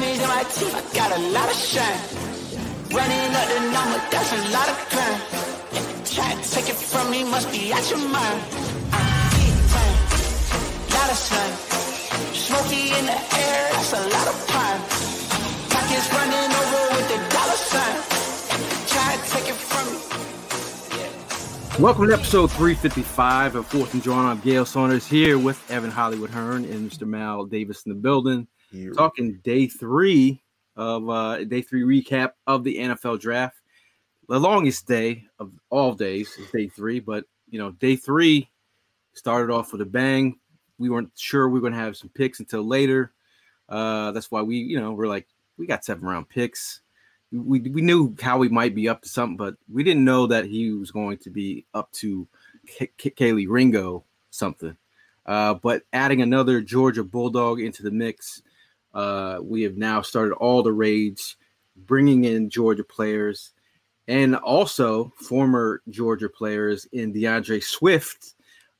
diamonds in my teeth, I got a lot of shine. Running up the number, that's a lot of crime. Try to take it from me, must be out your mind. I'm big time, lot of sun. Smoky in the air, that's a lot of pine. Pockets running over with the dollar sign. Try to take it from me. Welcome to episode 355 of Fourth and Jawn. I'm Gail Saunders here with Evan Hollywood Hearn and Mr. Mal Davis in the building. Here. Talking day three of uh, day three recap of the NFL draft. The longest day of all days is day three, but you know, day three started off with a bang. We weren't sure we were to have some picks until later. Uh, that's why we, you know, we're like, we got seven round picks we we knew how we might be up to something, but we didn't know that he was going to be up to K- K- Kelee Ringo something. Uh, but adding another Georgia Bulldog into the mix, uh, we have now started all the raids, bringing in Georgia players, and also former Georgia players in D'Andre Swift.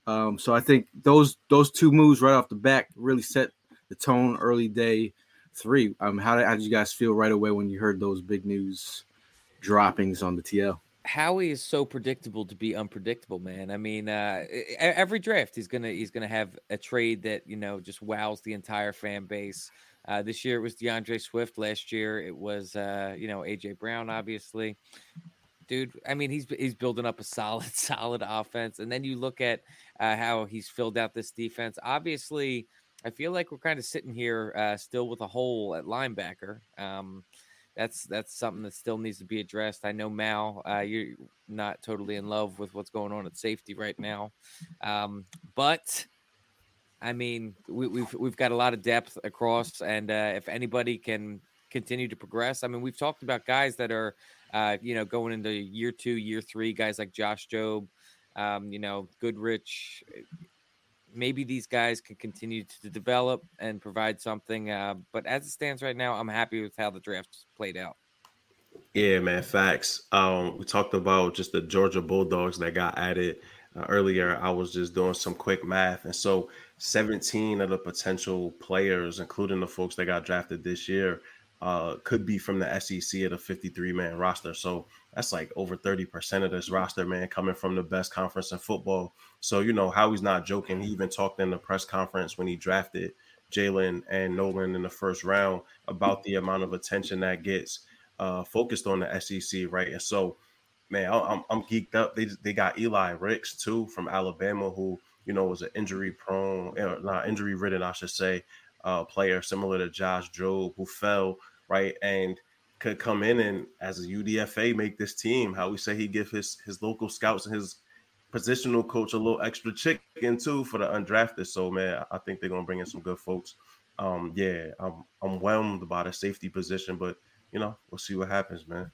Um, so I think those those two moves right off the back really set the tone early day three. Um, how did, how did you guys feel right away when you heard those big news droppings on the TL? Howie is so predictable to be unpredictable, man. I mean, uh, every draft he's gonna he's gonna have a trade that you know just wows the entire fan base. Uh, this year it was D'Andre Swift. Last year it was uh, you know AJ Brown, obviously. Dude, I mean he's he's building up a solid solid offense, and then you look at uh, how he's filled out this defense. Obviously, I feel like we're kind of sitting here uh, still with a hole at linebacker. Um, that's that's something that still needs to be addressed. I know Mal, uh, you're not totally in love with what's going on at safety right now, um, but I mean we, have we've, we've got a lot of depth across, and uh, if anybody can continue to progress, I mean we've talked about guys that are uh, you know going into year two, year three, guys like Josh Jobe, um, you know Goodrich maybe these guys can continue to develop and provide something. Uh, but as it stands right now, I'm happy with how the draft played out. Yeah, man, facts. Um, we talked about just the Georgia Bulldogs that got added uh, earlier. I was just doing some quick math, and so 17 of the potential players, including the folks that got drafted this year, uh, could be from the SEC at a 53 man roster. So that's like over 30% of this roster, man, coming from the best conference in football. So, you know, Howie's not joking. He even talked in the press conference when he drafted Jalen and Nolan in the first round about the amount of attention that gets uh, focused on the SEC, right? And so, man, I'm, I'm geeked up. They, they got Eli Ricks, too, from Alabama, who, you know, was an injury prone, uh, not injury ridden, I should say, uh, player similar to Josh Jobe who fell, right? And could come in and as a UDFA make this team. Howie say he give his his local scouts and his positional coach a little extra chicken too for the undrafted. So man, I think they're gonna bring in some good folks. Um, yeah, I'm I'm whelmed by the safety position, but you know we'll see what happens, man.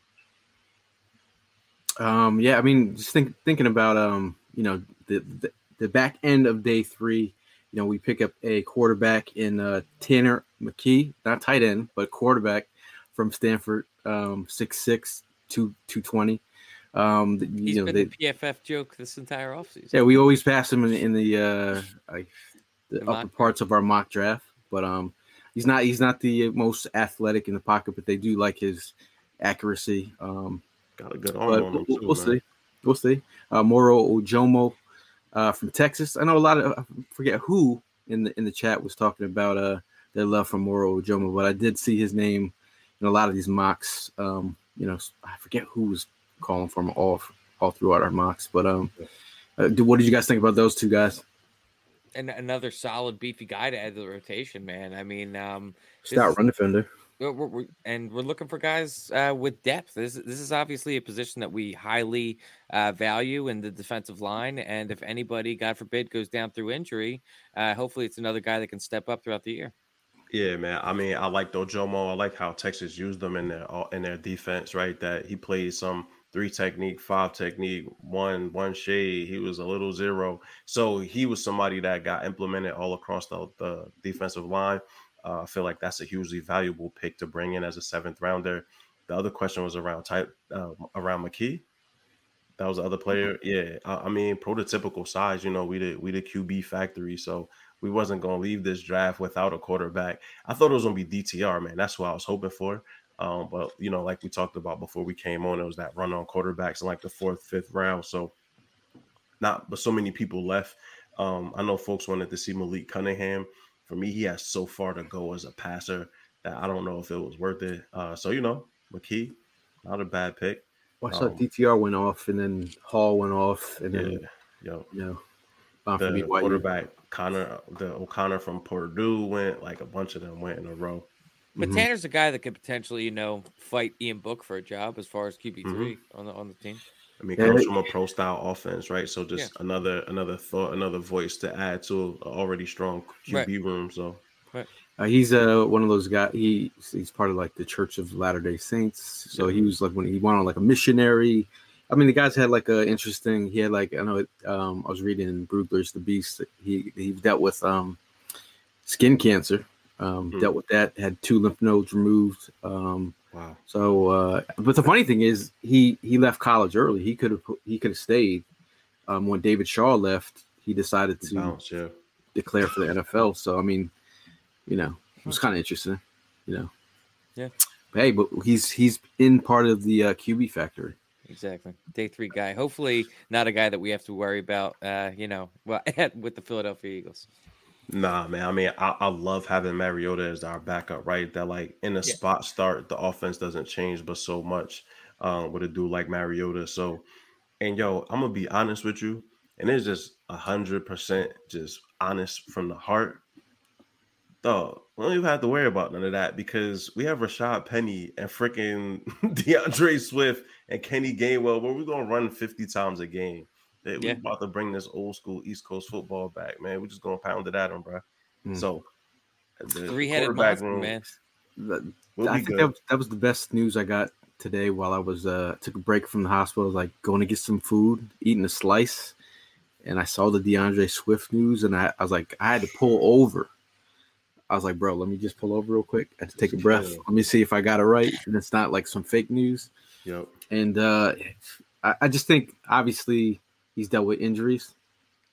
Um, yeah, I mean, just think thinking about um, you know, the, the the back end of day three. You know, we pick up a quarterback in uh, Tanner McKee, not tight end, but quarterback from Stanford, um, 6'6", 220. Um, He's you know, been they, the PFF joke this entire offseason. Yeah, we always pass him in, in the uh, like the, the upper parts of our mock draft, but um, he's not he's not the most athletic in the pocket, but they do like his accuracy. Um, got a good arm on him too, We'll man. see. We'll see. Uh, Moro Ojomo uh, from Texas. I know a lot of I forget who in the in the chat was talking about uh their love for Moro Ojomo, but I did see his name in a lot of these mocks. Um, you know, I forget who was calling for them all all throughout our mocks. But um, uh, what did you guys think about those two guys? And another solid beefy guy to add to the rotation, man. I mean, um, stout run defender. We're, we're, and we're looking for guys uh, with depth. This this is obviously a position that we highly uh, value in the defensive line. And if anybody, God forbid, goes down through injury, uh, hopefully it's another guy that can step up throughout the year. Yeah, man. I mean, I like Dojomo. I like how Texas used them in their in their defense. Right, that he played some three technique, five technique, one one shade. He was a little zero. So he was somebody that got implemented all across the, the defensive line. Uh, I feel like that's a hugely valuable pick to bring in as a seventh rounder. The other question was around type uh, around McKee. That was the other player. Mm-hmm. Yeah, I, I mean prototypical size. You know, we did we did QB factory, so we wasn't gonna leave this draft without a quarterback. I thought it was gonna be DTR, man. That's what I was hoping for. Um, but you know, like we talked about before we came on, it was that run on quarterbacks in like the fourth, fifth round. So not, but so many people left. Um, I know folks wanted to see Malik Cunningham. For me, he has so far to go as a passer that I don't know if it was worth it. Uh, so you know, McKee, not a bad pick. Watch um, DTR went off, and then Hall went off, and then yeah, yo, you know, the quarterback Connor, the O'Connor from Purdue went. Like a bunch of them went in a row. But mm-hmm. Tanner's a guy that could potentially, you know, fight Ian Book for a job as far as QB 3 mm-hmm. on the on the team. I mean, comes from a pro style offense, right? So just yeah. another another thought, another voice to add to an already strong QB right. room. So right. uh, he's uh one of those guys. He he's part of like the Church of Latter Day Saints. So yeah. he was like when he went on like a missionary. I mean, the guys had like a interesting. He had like I know um, I was reading Brugler's The Beast. He he dealt with um skin cancer. Um, mm-hmm. Dealt with that. Had two lymph nodes removed. Um, Wow. So, uh, but the funny thing is, he he left college early. He could have he could have stayed. Um, when David Shaw left, he decided to Bounce, yeah. declare for the NFL. So, I mean, you know, it was kind of interesting. You know. Yeah. But hey, but he's he's in part of the uh, QB factory. Exactly. Day three guy. Hopefully, not a guy that we have to worry about. Uh, you know, well, with the Philadelphia Eagles. Nah, man. I mean, I, I love having Mariota as our backup, right? That like in a yeah. spot start, the offense doesn't change, but so much um, with a dude like Mariota. So, and yo, I'm gonna be honest with you, and it's just a hundred percent just honest from the heart. Dog, we don't even have to worry about none of that because we have Rashad Penny and freaking D'Andre Swift and Kenny Gainwell, where we're gonna run 50 times a game. That yeah. we about to bring this old school East Coast football back, man. We're just gonna pound it at them, bro. Mm. So three headed monster, room, man. I think that was, that was the best news I got today while I was uh took a break from the hospital, like going to get some food, eating a slice, and I saw the D'Andre Swift news, and I, I was like, I had to pull over. I was like, bro, let me just pull over real quick. I had to take a breath. Let me see if I got it right, and it's not like some fake news. Yep. And uh, I, I just think, obviously, he's dealt with injuries.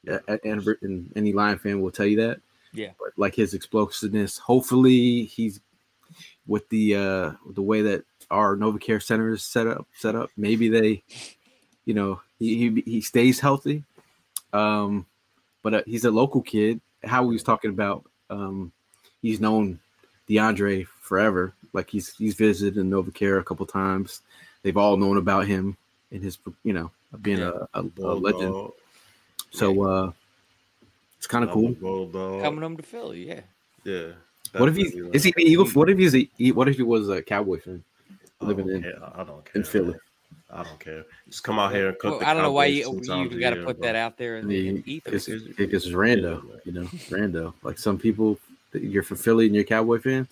And, and any Lion fan will tell you that. Yeah. But like his explosiveness, hopefully he's with the uh the way that our NovaCare Center is set up set up. Maybe they, you know, he he, he stays healthy. Um, but uh, he's a local kid. Howie was talking about, um, he's known D'Andre forever. Like he's he's visited NovaCare a couple times. They've all known about him and his, you know, being yeah. a, a, a, legend. So uh it's kind of cool. Coming home to Philly, yeah. Yeah. What if he's is he an Eagle? What if he's a what if he was a Cowboy fan living in I don't care in Philly? I don't care. Just come out here and cook. Well, I don't know why you, you got to put bro. that out there and, and eat It's, it's, it's rando, you know, rando. Like some people, you're from Philly and you're Cowboy fans.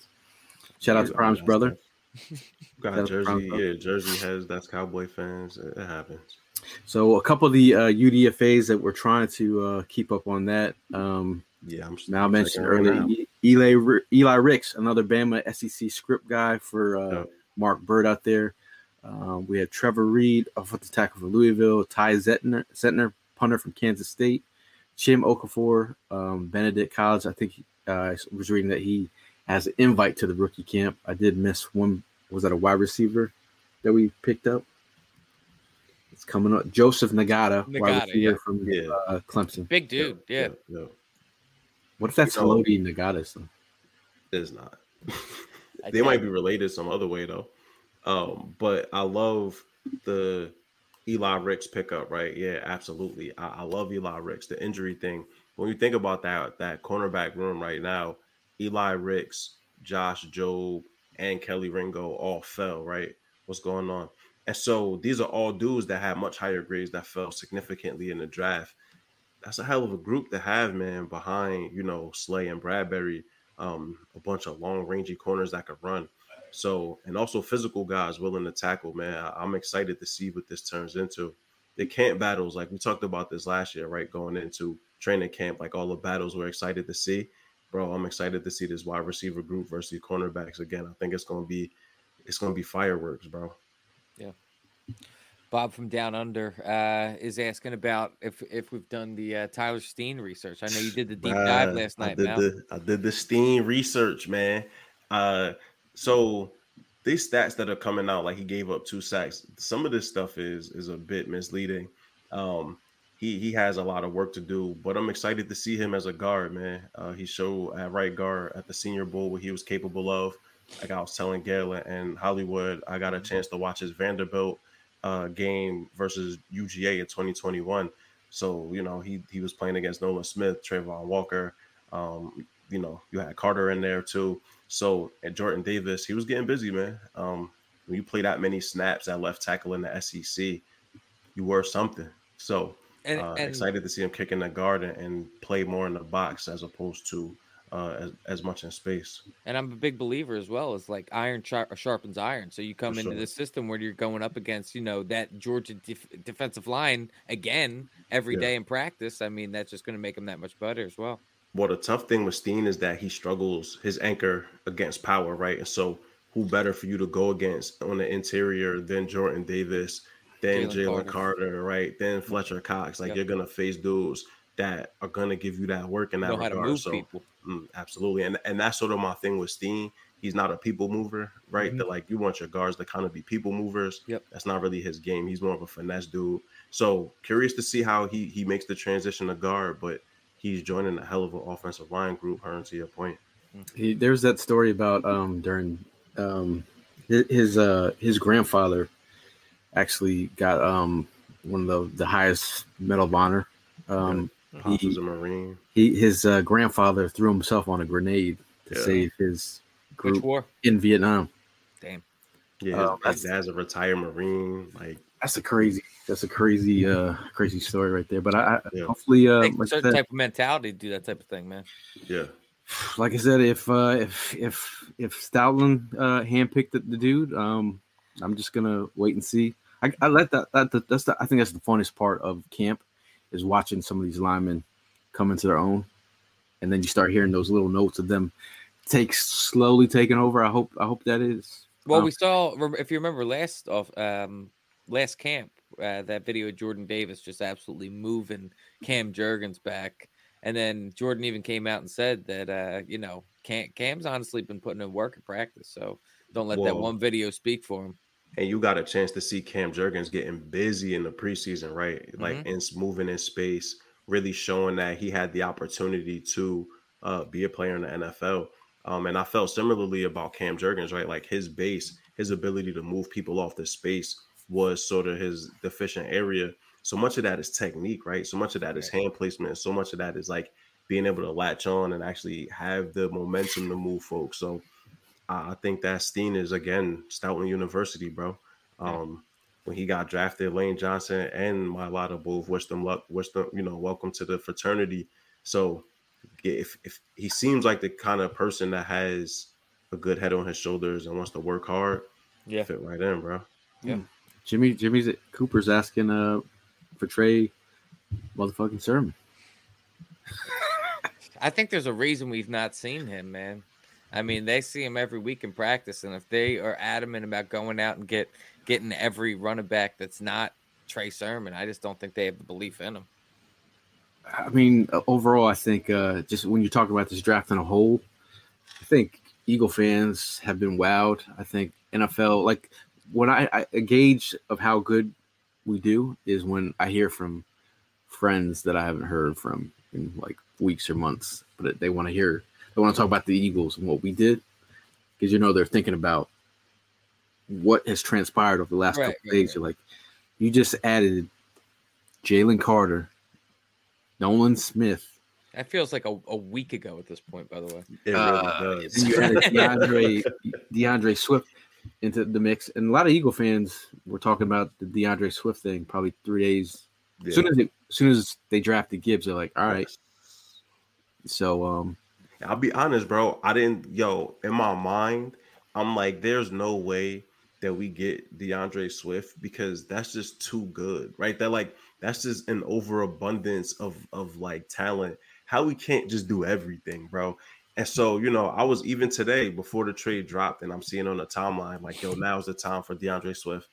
Shout out to Prime's brother. Got Jersey, yeah. Jersey has that's Cowboy fans. It happens. So a couple of the uh, UDFA's that we're trying to uh, keep up on that. Um, yeah, I'm now mentioned earlier. Eli Eli Ricks, another Bama SEC script guy for uh, Mark Bird out there. Um, we have Trevor Reed, offensive tackle for Louisville. Ty Zentner, Zentner, punter from Kansas State. Chim Okafor, um, Benedict College. I think uh, I was reading that he has an invite to the rookie camp. I did miss one. Was that a wide receiver that we picked up? It's coming up. Joseph Nagata, Ngata wide receiver yeah. from yeah. uh, Clemson. Big dude. Yeah. yeah. yeah. What if that's you know, Haloti Ngata? It's not. they might be related some other way though. Um, but I love the Eli Ricks pickup, right? Yeah, absolutely. I, I, love Eli Ricks. The injury thing. When you think about that that cornerback room right now, Eli Ricks, Josh Jobe, and Kelee Ringo all fell, right? What's going on? And so these are all dudes that had much higher grades that fell significantly in the draft. That's a hell of a group to have, man, behind, you know, Slay and Bradberry, um, a bunch of long rangy corners that could run. So, and also physical guys willing to tackle, man. I, am excited to see what this turns into. The camp battles, like we talked about this last year, right? Going into training camp, like all the battles we're excited to see bro, I'm excited to see this wide receiver group versus cornerbacks again. I think it's gonna be it's gonna be fireworks, bro. Yeah. Bob from Down Under uh, is asking about if if we've done the uh, Tyler Steen research. I know you did the deep dive last night. I did Mal. the I did the Steen research, man. Uh, so these stats that are coming out, like he gave up two sacks. Some of this stuff is is a bit misleading. Um, he he has a lot of work to do, but I'm excited to see him as a guard, man. Uh, he showed at right guard at the Senior Bowl what he was capable of. Like I was telling Gail and Hollywood, I got a chance to watch his Vanderbilt uh, game versus UGA in 2021. So you know he he was playing against Nolan Smith, Travon Walker. Um, you know you had Carter in there too. So and Jordan Davis, he was getting busy, man. Um, when you play that many snaps at left tackle in the SEC, you were something. So And, uh, and excited to see him kick in the guard and, and play more in the box as opposed to uh, as, as much in space. And I'm a big believer as well. It's like iron sharp, sharpens iron. So you come For into sure. the system where you're going up against, you know, that Georgia def- defensive line again every Yeah. day in practice. I mean, that's just going to make him that much better as well. Well, the tough thing with Steen is that he struggles his anchor against power, right? And so, who better for you to go against on the interior than Jordan Davis, than Jalen Jalen Carter. Carter. right? Then Fletcher Cox. Like Yep. you're gonna face dudes that are gonna give you that work in that Know how to regard. move So, people. mm, absolutely, and and that's sort of my thing with Steen. He's not a people mover, right? Mhm. That like you want your guards to kind of be people movers. Yep. That's not really his game. He's more of a finesse dude. So curious to see how he he makes the transition to guard, but he's joining a hell of an offensive line group. Hearn, to your point. He, there's that story about um during um his his, uh his grandfather actually got um one of the the highest medal of honor. Um Pops he, was a Marine. he his uh, grandfather threw himself on a grenade to Yeah. save his Which group war? in Vietnam. Damn. Yeah, Oh, his, that's- his dad's a retired Marine. Like, That's a crazy that's a crazy uh crazy story right there. But I, I Yeah. hopefully uh Takes a like certain said, type of mentality to do that type of thing, man. yeah, like I said, if uh, if if if Stoutland uh, handpicked the, the dude, um, I'm just gonna wait and see. I, I let that, that that- that's the, I think that's the funnest part of camp is watching some of these linemen come into their own, and then you start hearing those little notes of them take slowly taking over. I hope I hope that is. Well, um, we saw if you remember last off um last camp uh, that video of Jordan Davis just absolutely moving Cam Jurgens back, and then Jordan even came out and said that uh you know Cam, Cam's honestly been putting in work in practice, so don't let that one video speak for him. And you got a chance to see Cam Jurgens getting busy in the preseason, right? Like, Mhm. in moving in space, really showing that he had the opportunity to uh, be a player in the NFL. Um, and I felt similarly about Cam Jurgens, right? Like his base, his ability to move people off the space was sort of his deficient area. So much of that is technique, right? So much of that is hand placement. So much of that is like being able to latch on and actually have the momentum to move folks. So I I think that Steen is again Stoutland University, bro. Um, when he got drafted, Lane Johnson and Mailata both wished them luck, wished them, you know, welcome to the fraternity. So if if he seems like the kind of person that has a good head on his shoulders and wants to work hard, Yeah, fit right in, bro. Yeah. Jimmy Jimmy's Cooper's asking uh for Trey motherfucking Sermon. I think there's a reason we've not seen him, man. I mean, they see him every week in practice, and if they are adamant about going out and get getting every running back that's not Trey Sermon, I just don't think they have the belief in him. I mean, uh, overall, I think uh, just when you talk about this draft in a whole, I think Eagle fans have been wowed. I think NFL, like when I, I a gauge of how good we do is when I hear from friends that I haven't heard from in like weeks or months, but they want to hear, they want to talk about the Eagles and what we did because you know they're thinking about what has transpired over the last Right, couple right, days. right. You're like, you just added Jalen Carter, Nolan Smith. That feels like a, a week ago at this point, by the way. It Uh, really does. You added D'Andre D'Andre Swift into the mix, and a lot of Eagle fans were talking about the D'Andre Swift thing probably three days. Yeah. As soon as it, as soon as they drafted Gibbs, they're like, all right. So um, I'll be honest, bro. I didn't, yo, in my mind, I'm like, there's no way that we get D'Andre Swift because that's just too good, right? That like that's just an overabundance of of like talent. Howie can't just do everything, bro. And so, you know, I was even today before the trade dropped, and I'm seeing on the timeline, like, yo, now's the time for D'Andre Swift.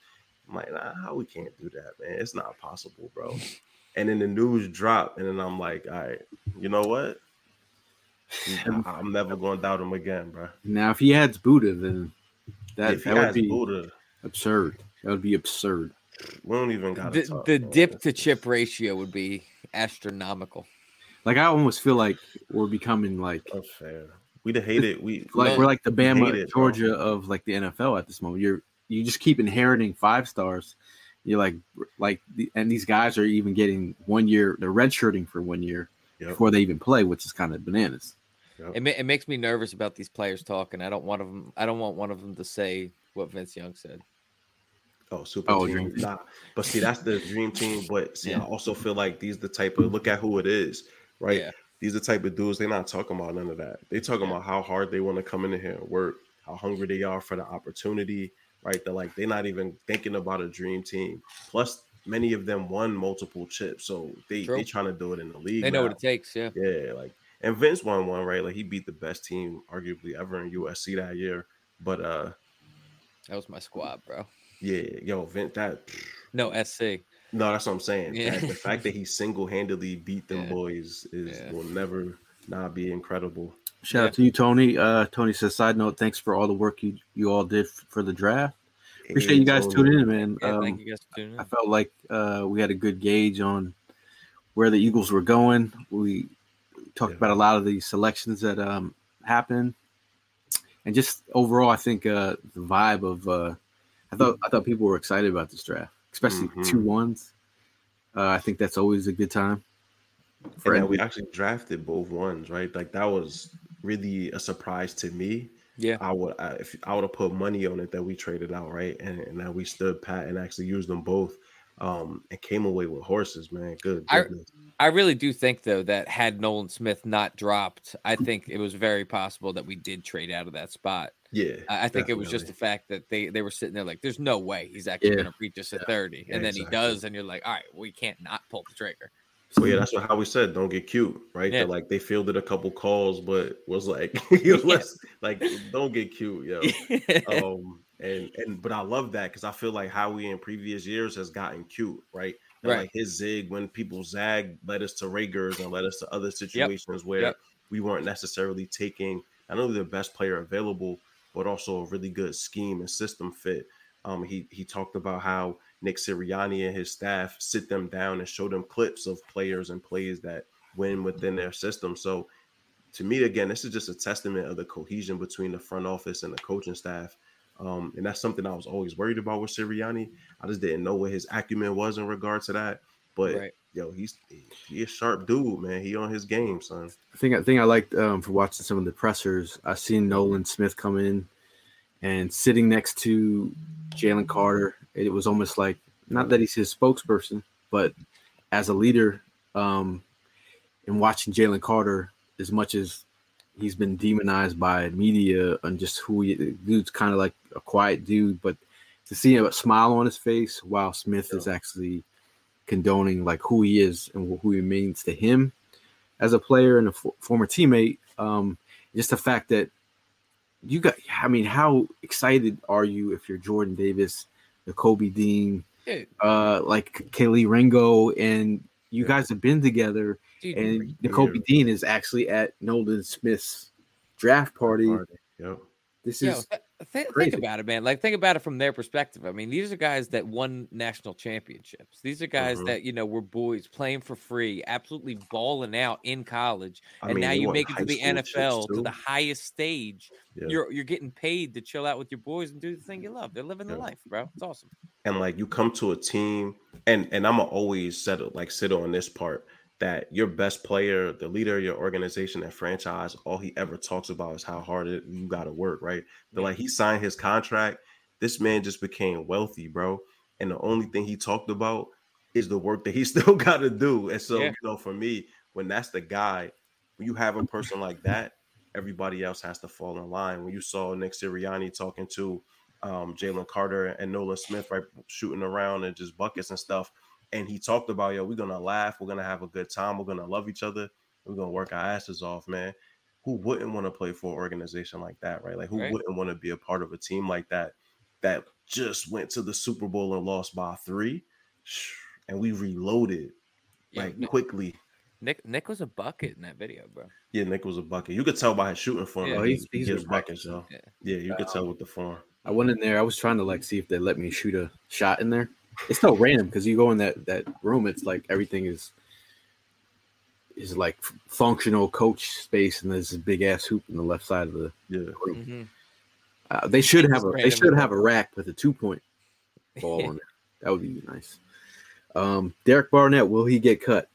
I'm like, nah, Howie can't do that, man? It's not possible, bro. and then the news dropped, and then I'm like, all right, you know what? I'm never going to doubt him again, bro. Now, if he adds Budda, then that, if he that would be Budda, absurd. That would be absurd. we don't even got The, talk. the dip to chip ratio would be astronomical. Like I almost feel like we're becoming like That's fair. We'd have hated. We like No, we're like the we Bama, it, bro. Georgia of like the NFL at this moment. You're you just keep inheriting five stars. You're like like the, and these guys are even getting one year. They're redshirting for one year Yep. before they even play, which is kind of bananas. It, ma- it makes me nervous about these players talking. I don't want them. I don't want one of them to say what Vince Young said. Oh, super Oh, team. dream team. Nah, but see, that's the dream team. But see, Yeah. I also feel like these the type of look at who it is, right? Yeah. These the type of dudes. They're not talking about none of that. They talking Yeah. about how hard they want to come in here and work, how hungry they are for the opportunity, right? They're like they're not even thinking about a dream team. Plus, many of them won multiple chips, so they True. they trying to do it in the league. They know what it takes. Yeah. Yeah, like and Vince won one, right? Like he beat the best team arguably ever in USC that year. But uh That was my squad, bro. yeah, yo, Vince that No SC. no, that's what I'm saying. Yeah. That- the fact that he single-handedly beat them Yeah. boys is Yeah. will never not be incredible. Shout Yeah. out to you, Tony. Uh, Tony says, "Side note: Thanks for all the work you you all did f- for the draft. Appreciate you guys tuning in, man. Yeah, um, thank you guys for tuning in. I felt like uh, we had a good gauge on where the Eagles were going. We talked Yeah. about a lot of the selections that um, happened, and just overall, I think uh, the vibe of uh, I thought I thought people were excited about this draft, especially Mhm. two ones. Uh, I think that's always a good time. And then we actually drafted both ones, right? Like that was really a surprise to me. Yeah. I would I, if I would have put money on it that we traded out, right? And, and that we stood pat and actually used them both, um, and came away with horses, man. Good. I- goodness. I really do think though that had Nolan Smith not dropped, I think it was very possible that we did trade out of that spot. yeah. I, I think it was just the fact that they they were sitting there like, there's no way he's actually Yeah. going to reach us at 30, Yeah, and then exactly. he does, and you're like, all right, we can't not pull the trigger. Well, yeah, that's what Howie said. Don't get cute, right? Yeah. Like they fielded a couple calls, but was like, let's like don't get cute, yo. um and and but I love that because I feel like Howie in previous years has gotten cute, right? And, Right. Like his zig when people zag led us to Reagors and led us to other situations where Yep. we weren't necessarily taking not only the best player available, but also a really good scheme and system fit. Um, he he talked about how Nick Sirianni and his staff sit them down and show them clips of players and plays that win within their system. So to me, again, this is just a testament of the cohesion between the front office and the coaching staff. Um, and that's something I was always worried about with Sirianni. I just didn't know what his acumen was in regard to that. But Right. yo, he's he a sharp dude, man. He on his game, son. I think I think I liked um, for watching some of the pressers. I seen Nolan Smith come in and sitting next to Jalen Carter. It was almost like not that he's his spokesperson, but as a leader, um, and watching Jalen Carter as much as he's been demonized by media and just who he dude's kind of like a quiet dude, but to see a smile on his face while Smith is actually condoning like who he is and who he means to him as a player and a f- former teammate. Um, just the fact that you got, I mean, how excited are you if you're Jordan Davis, Nakobe Dean, Dude, uh, like Kelee Ringo, and you Yeah. guys have been together, dude, and the Yeah. Kobe Dean is actually at Nolan Smith's draft party. Yep. This Yo, is th- th- crazy. think about it, man. Like, think about it from their perspective. I mean, these are guys that won national championships. These are guys Mhm. that you know were boys playing for free, absolutely balling out in college, I and mean, now you make it to the NFL to the highest stage. Yeah. You're you're getting paid to chill out with your boys and do the thing you love. They're living the Yeah. life, bro. It's awesome. and like you come to a team and and i'm always settle like sit on this part that your best player the leader of your organization and franchise all he ever talks about is how hard it, you got to work right? But like he signed his contract. This man just became wealthy bro. And the only thing he talked about is the work that he still got to do. And so Yeah. you know for me when that's the guy when you have a person like that everybody else has to fall in line. When you saw nick sirianni talking to um, Jalen Carter and Nolan Smith, right, shooting around and just buckets and stuff. And he talked about, yo, we're gonna laugh, we're gonna have a good time, we're gonna love each other, we're gonna work our asses off, man. Who wouldn't want to play for an organization like that, right? Like, who Right. wouldn't want to be a part of a team like that? That just went to the Super Bowl and lost by three, and we reloaded Yeah, like Nick, quickly. Nick Nick was a bucket in that video, bro. Yeah, Nick was a bucket. You could tell by his shooting form. Yeah, like, oh, he's- he, he's a buckets, yo. Yeah. Yeah, you could tell with the form. I went in there. I was trying to like see if they let me shoot a shot in there. It's so random because you go in that that room. It's like everything is is like functional coach space, and there's a big ass hoop in the left side of the Yeah, room. Mhm. Uh, they should It's have a they should have a rack with a two point ball in there. That would be nice. Um, Derek Barnett, will he get cut?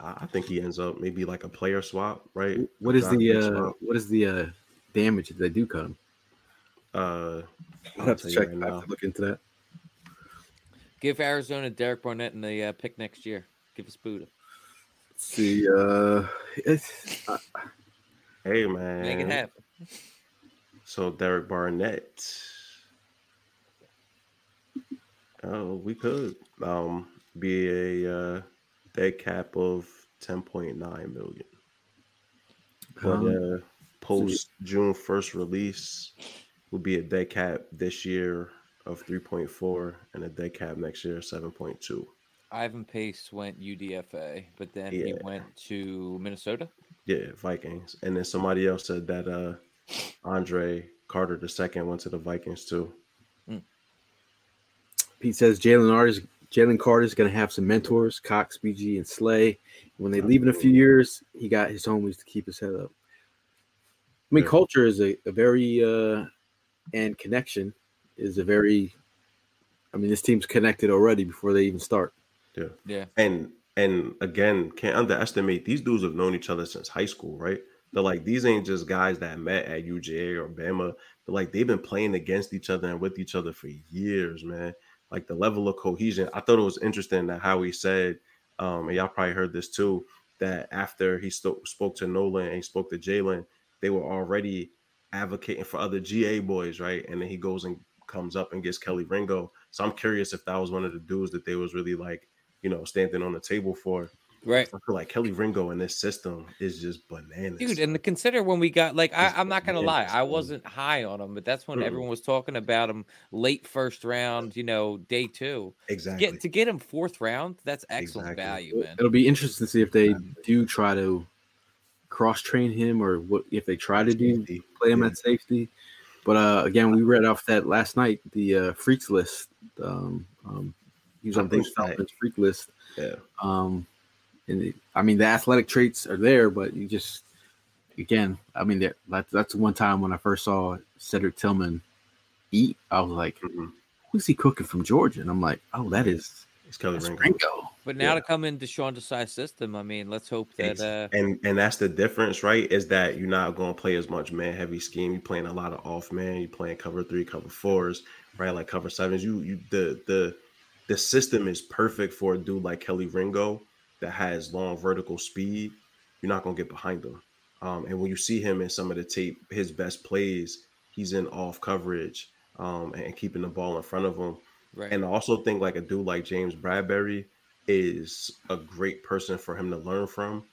I I think he ends up maybe like a player swap, right? What is the uh, swap. what is the uh, damage if they do cut him? Uh, I'll I'll have to check. right I have to look into that. Give Arizona Derek Barnett in the uh, pick next year. Give us Budda. Let's see, uh, it's, uh, Hey man, Make it happen. So Derek Barnett. Oh, we could um be a uh, dead cap of ten point nine million, but Um, uh, post June first release will be a dead cap this year of three point four and a dead cap next year seven point two. Ivan Pace went UDFA, but then he went to Minnesota. Yeah, Vikings, and then somebody else said that uh Andre Carter II went to the Vikings too. Pete says Jalen Artis, Jalen Carter is going to have some mentors, Cox, BG, and Slay. When they leave in a few years, he got his homies to keep his head up. I mean, culture is a, a very uh, and connection is a very. I mean, this team's connected already before they even start. Yeah. Yeah. And and again can't underestimate these dudes have known each other since high school right they're like these ain't just guys that met at uga or bama they're like they've been playing against each other and with each other for years man like the level of cohesion i thought it was interesting that howie said um and y'all probably heard this too that after he sto- spoke to nolan and he spoke to jalen they were already advocating for other ga boys right and then he goes and comes up and gets kelee ringo so i'm curious if that was one of the dudes that they was really like you know, standing on the table for. Right. I feel like Kelee Ringo in this system is just bananas. Dude, and to consider when we got like I, I'm not gonna lie, I wasn't high on him, but that's when Mm-mm. everyone was talking about him late first round, you know, day two. exactly. Get to get him fourth round, that's excellent Exactly. value, man. It'll be interesting to see if they do try to cross train him or what if they try to do play him Yeah. at safety. But uh, again, we read off that last night the uh, freaks list. Um, um, he was on Bruce Feldman's freak list. Yeah. Um, and it, I mean, the athletic traits are there, but you just, again, I mean, that, that that's one time when I first saw Cedric Tillman eat, I was like, Mhm. who's he cooking from Georgia? And I'm like, oh, that is It's Kelee that's Ringo. Ringo. But now Yeah. to come into Sean Desai's system, I mean, let's hope that uh and and that's the difference, right? Is that you're not going to play as much man heavy scheme. You're playing a lot of off man. You're playing cover three, cover fours, right? Like cover sevens. You you the the the system is perfect for a dude like Kelee Ringo that has long vertical speed. You're not going to get behind him. Um, and when you see him in some of the tape, his best plays, he's in off coverage um, and keeping the ball in front of him. Right. And I also think like a dude like James Bradberry is a great person for him to learn from.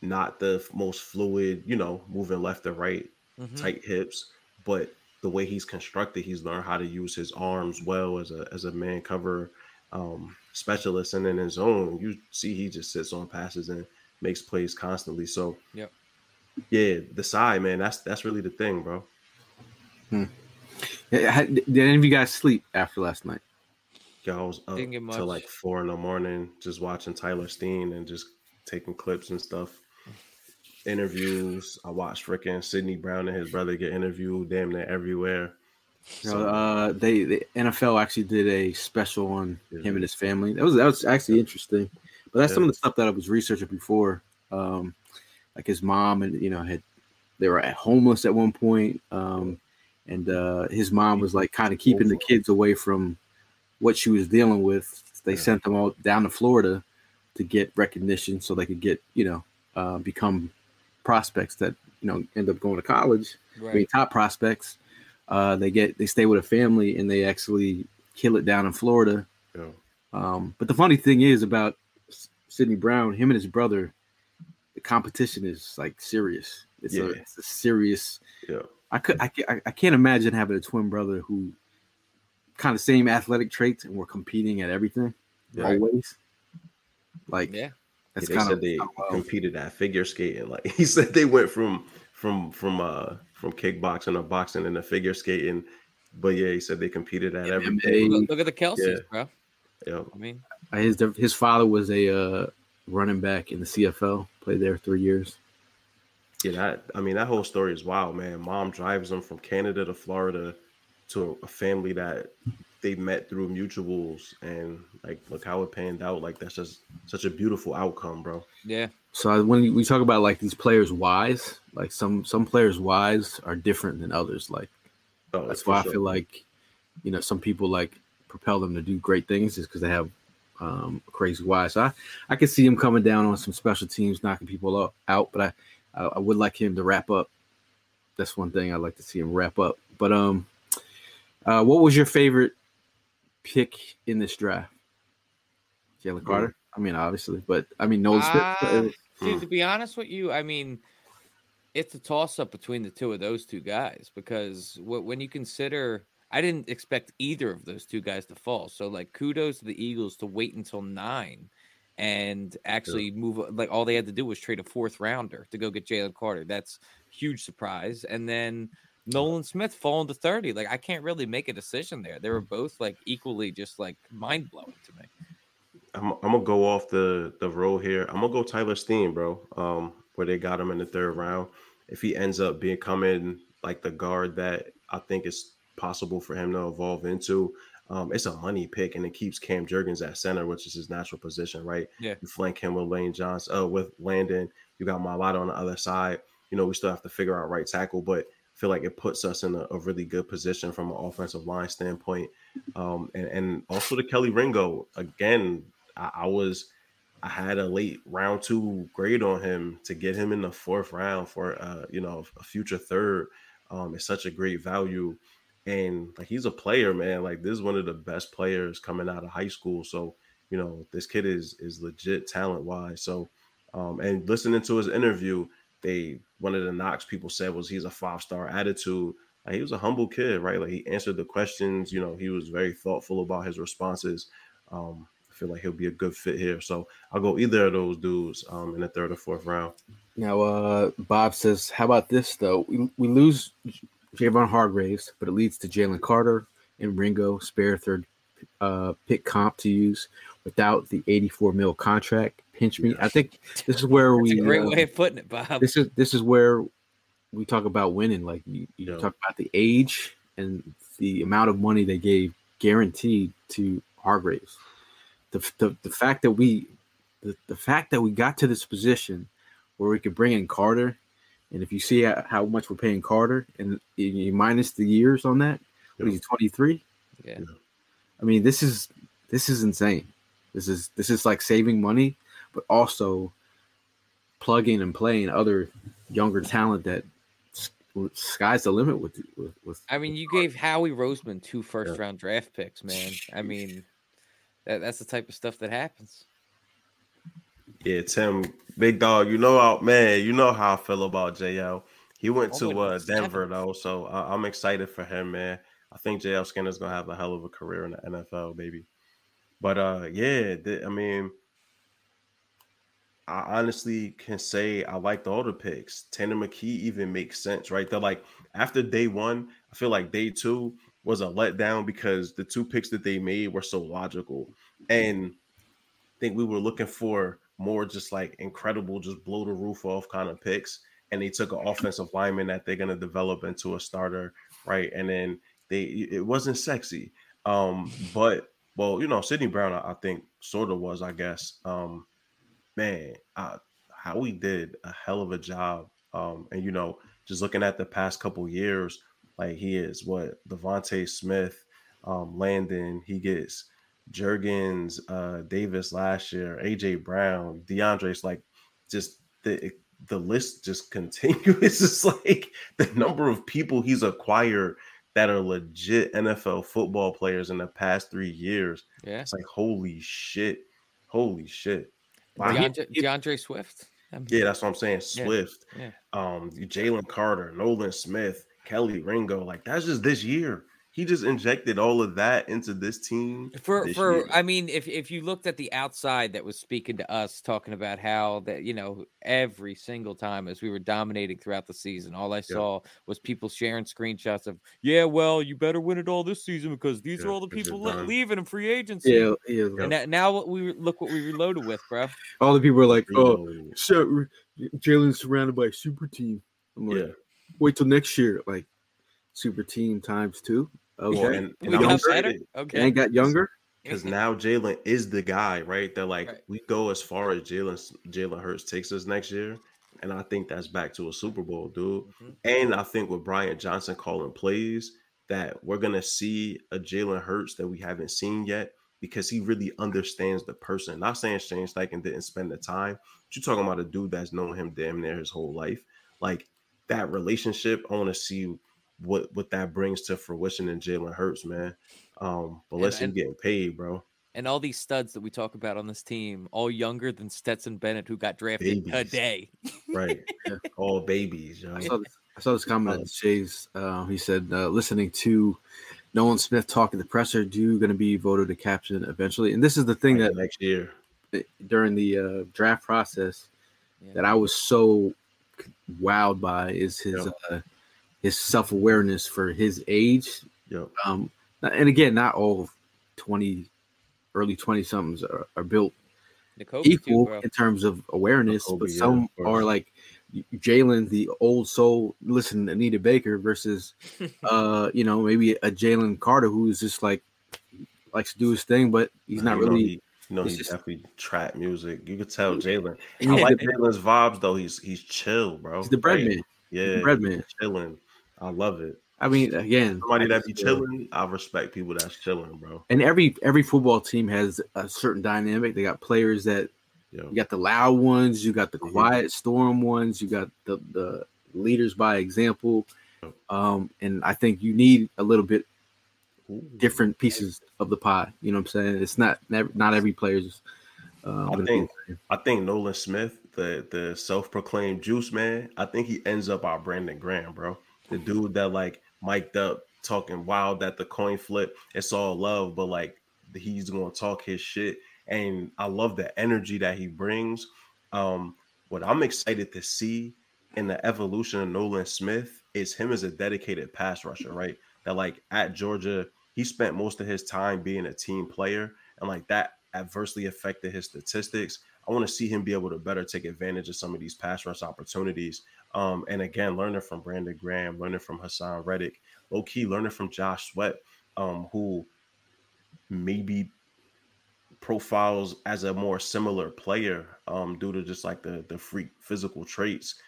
Not the f- most fluid, you know, moving left or right, Mhm. tight hips, but the way he's constructed, he's learned how to use his arms well as a as a man cover um, specialist. And in his own, you see he just sits on passes and makes plays constantly. So Yep. yeah, the side man, that's that's really the thing, bro. Yeah, ha- Did any of you guys sleep after last night? Yo, I was up Didn't till like four in the morning, just watching Tyler Steen and just taking clips and stuff. Interviews. I watched freaking Sydney Brown and his brother get interviewed damn near everywhere. So, uh, they the NFL actually did a special on Yeah. him and his family. That was that was actually interesting. But that's Yeah. some of the stuff that I was researching before. Um, like his mom and you know had they were at homeless at one point, um, and uh, his mom was like kind of keeping the kids away from what she was dealing with. They Yeah. sent them all down to Florida to get recognition so they could get you know uh, become prospects that you know end up going to college. I mean, top prospects. Uh, they get they stay with a family and they actually kill it down in Florida. yo, Um, but the funny thing is about Sydney Brown, him and his brother, the competition is like serious. It's, a, it's a serious. yo, I could I I can't imagine having a twin brother who kind of same athletic traits and we're competing at everything Right. always. Like Yeah. that's they kind of they well- competed at figure skating. Like he said, they went from from from uh from kickboxing or boxing and into figure skating. But yeah, he said they competed at everything. Look, look at the Kelseys, Yeah. bro. Yeah. I mean, his his father was a uh, running back in the CFL. Played there three years. Yeah, that I mean that whole story is wild, man. Mom drives them from Canada to Florida to a family that they met through mutuals, and like look how it panned out. Like that's just such a beautiful outcome, bro. yeah. So when we talk about like these players' whys, like some some players' whys are different than others. Like Oh, that's why sure. I feel like you know some people like propel them to do great things just because they have um, crazy wise So I I could see him coming down on some special teams, knocking people up, out. But I, I I would like him to wrap up. That's one thing I'd like to see him wrap up. But um, uh, what was your favorite pick in this draft? Jalen Carter. I mean, obviously, but I mean, Nolan Ah, Smith. dude, to be honest with you, I mean, it's a toss up between the two of those two guys because when you consider, I didn't expect either of those two guys to fall. So, like, kudos to the Eagles to wait until nine and actually move. Like, all they had to do was trade a fourth rounder to go get Jalen Carter. That's huge surprise. And then Nolan Smith falling to 30. Like, I can't really make a decision there. They were both like equally just like mind blowing to me. I'm, I'm gonna go off the the road here. I'm gonna go Tyler Steen, bro. Um, where they got him in the third round. If he ends up becoming like the guard that I think is possible for him to evolve into, um, it's a money pick, and it keeps Cam Jurgens at center, which is his natural position, right? Yeah. You flank him with Lane Johnson, uh, with Landon. You got Mailata on the other side. You know, we still have to figure out right tackle, but I feel like it puts us in a, a really good position from an offensive line standpoint. Um, and, and also to Kelee Ringo again. I, I was I had a late round two grade on him to get him in the fourth round for uh, you know a future third. Um, it's such a great value, and like he's a player, man. Like this is one of the best players coming out of high school. So you know this kid is is legit talent wise. So um, and listening to his interview, they one of the knocks people said was he's a five star attitude. Like, he was a humble kid, right? Like he answered the questions. You know, he was very thoughtful about his responses. Um, I feel like he'll be a good fit here. So I'll go either of those dudes um, in the third or fourth round. Now, uh, Bob says, "How about this though? We, we lose Javon Hargraves, but it leads to Jalen Carter and Ringo spare third uh, pick comp to use without the 84 mil contract. Pinch me. I think this is where That's we. a great uh, way of putting it, Bob. this is this is where we talk about winning. Like you, you Yeah. talk about the age and the amount of money they gave guaranteed to Hargraves. The the, the fact that we the, the fact that we got to this position where we could bring in Carter, and if you see how, how much we're paying Carter, and you- you minus the years on that, what is he twenty three? Yeah. I mean, this is this is insane. This is this is like saving money, but also plugging and playing other younger talent that sky's the limit with with, with I mean, you gave Howie Roseman two first round draft picks, man. I mean, that, that's the type of stuff that happens. Yeah, Tim, big dog. You know how man, you know how I feel about JL. He went All the way to to uh, Denver seventh. though, so I, I'm excited for him, man. I think JL Skinner's gonna have a hell of a career in the NFL, baby. But uh, yeah, th- I mean, I honestly can say I liked all the picks. Tanner McKee even makes sense, right? They're like after day one, I feel like day two was a letdown because the two picks that they made were so logical. And I think we were looking for more just like incredible, just blow the roof off kind of picks. And they took an offensive lineman that they're gonna develop into a starter, right? And then they it wasn't sexy. Um, but well, you know, Sydney Brown, I, I think sort of was, I guess. Um, man, uh, Howie did a hell of a job. Um, and you know, just looking at the past couple years, like he is what DeVonta Smith, um, Landon, he gets Jurgens, uh, Davis last year, AJ Brown, D'Andre's like just the the list just continues. It's like the number of people he's acquired that are legit NFL football players in the past three years. Yeah. It's like holy shit, holy shit. Wow. D'Andre, D'Andre Swift. Yeah, that's what I'm saying. Yeah, Swift, yeah. um, Jalen Carter, Nolan Smith, Kelee Ringo. Like that's just this year. He just injected all of that into this team for this for year. I mean, if if you looked at the outside that was speaking to us, talking about how that you know every single time as we were dominating throughout the season, all I saw was people sharing screenshots of, yeah, well, you better win it all this season because these are all the people le- leaving in free agency. Yeah, yeah. And now, now what we look what we reloaded with, bro. All the people are like, "Oh, so Jalen's surrounded by a super team." I'm like, yeah. wait till next year. Like, super team times two. Okay, Well, and, and we got better. Okay. and got younger. because now Jalen is the guy, right? They're like, Right. we go as far as Jalen Jalen Hurts takes us next year, and I think that's back to a Super Bowl, dude. Mhm. And I think with Brian Johnson calling plays, that we're gonna see a Jalen Hurts that we haven't seen yet because he really understands the person. Not saying Shane Steichen didn't spend the time, but you're talking about a dude that's known him damn near his whole life. Like that relationship, I want to see what what that brings to fruition in Jalen Hurts, man. Um, but And- let's him and- getting paid, bro. And all these studs that we talk about on this team, all younger than Stetson Bennett, who got drafted Babies. today. Right. All babies, yo. I saw this, I saw this comment at Shay's. Uh, he said, uh, listening to Nolan Smith talk at the presser, do going to be voted a captain eventually. And this is the thing Like that next year. during the uh, draft process Yeah. that I was so wowed by is his Yeah. His self awareness for his age. Yo. Um, and again, not all twenty, early twenty somethings are, are built Nakobe equal bro. in terms of awareness, Jacoby, but yeah, some of are like Jalen, the old soul. Listen, Anita Baker versus, uh, you know, maybe a Jalen Carter who's just like likes to do his thing, but he's not You know really. he- you know, it's he definitely trap music. You could tell Jalen. I like Jalen's vibes though. He's he's chill, bro. he's the bread Right? man. Yeah, the bread man. chilling. I love it. I mean, again, Somebody that be chilling, I respect people that's chilling, bro. And every every football team has a certain dynamic. They got players that Yo, you got the loud ones, you got the Mhm. quiet storm ones, you got the the leaders by example. Um, and I think you need a little bit different pieces of the pie. You know what I'm saying? It's not never not every player's. Uh, I think- I think Nolan Smith, the the self-proclaimed juice man, I think he ends up our Brandon Graham, bro. The dude that like mic'd up, talking wild at the coin flip. It's all love, but like he's gonna talk his shit. And I love the energy that he brings. Um, what I'm excited to see in the evolution of Nolan Smith is him as a dedicated pass rusher, right? That like at Georgia, he spent most of his time being a team player, and like that adversely affected his statistics. I want to see him be able to better take advantage of some of these pass rush opportunities. Um, and again, learning from Brandon Graham, learning from Haason Reddick, low key learning from Josh Sweat, um, who maybe profiles as a more similar player um, due to just like the the freak physical traits.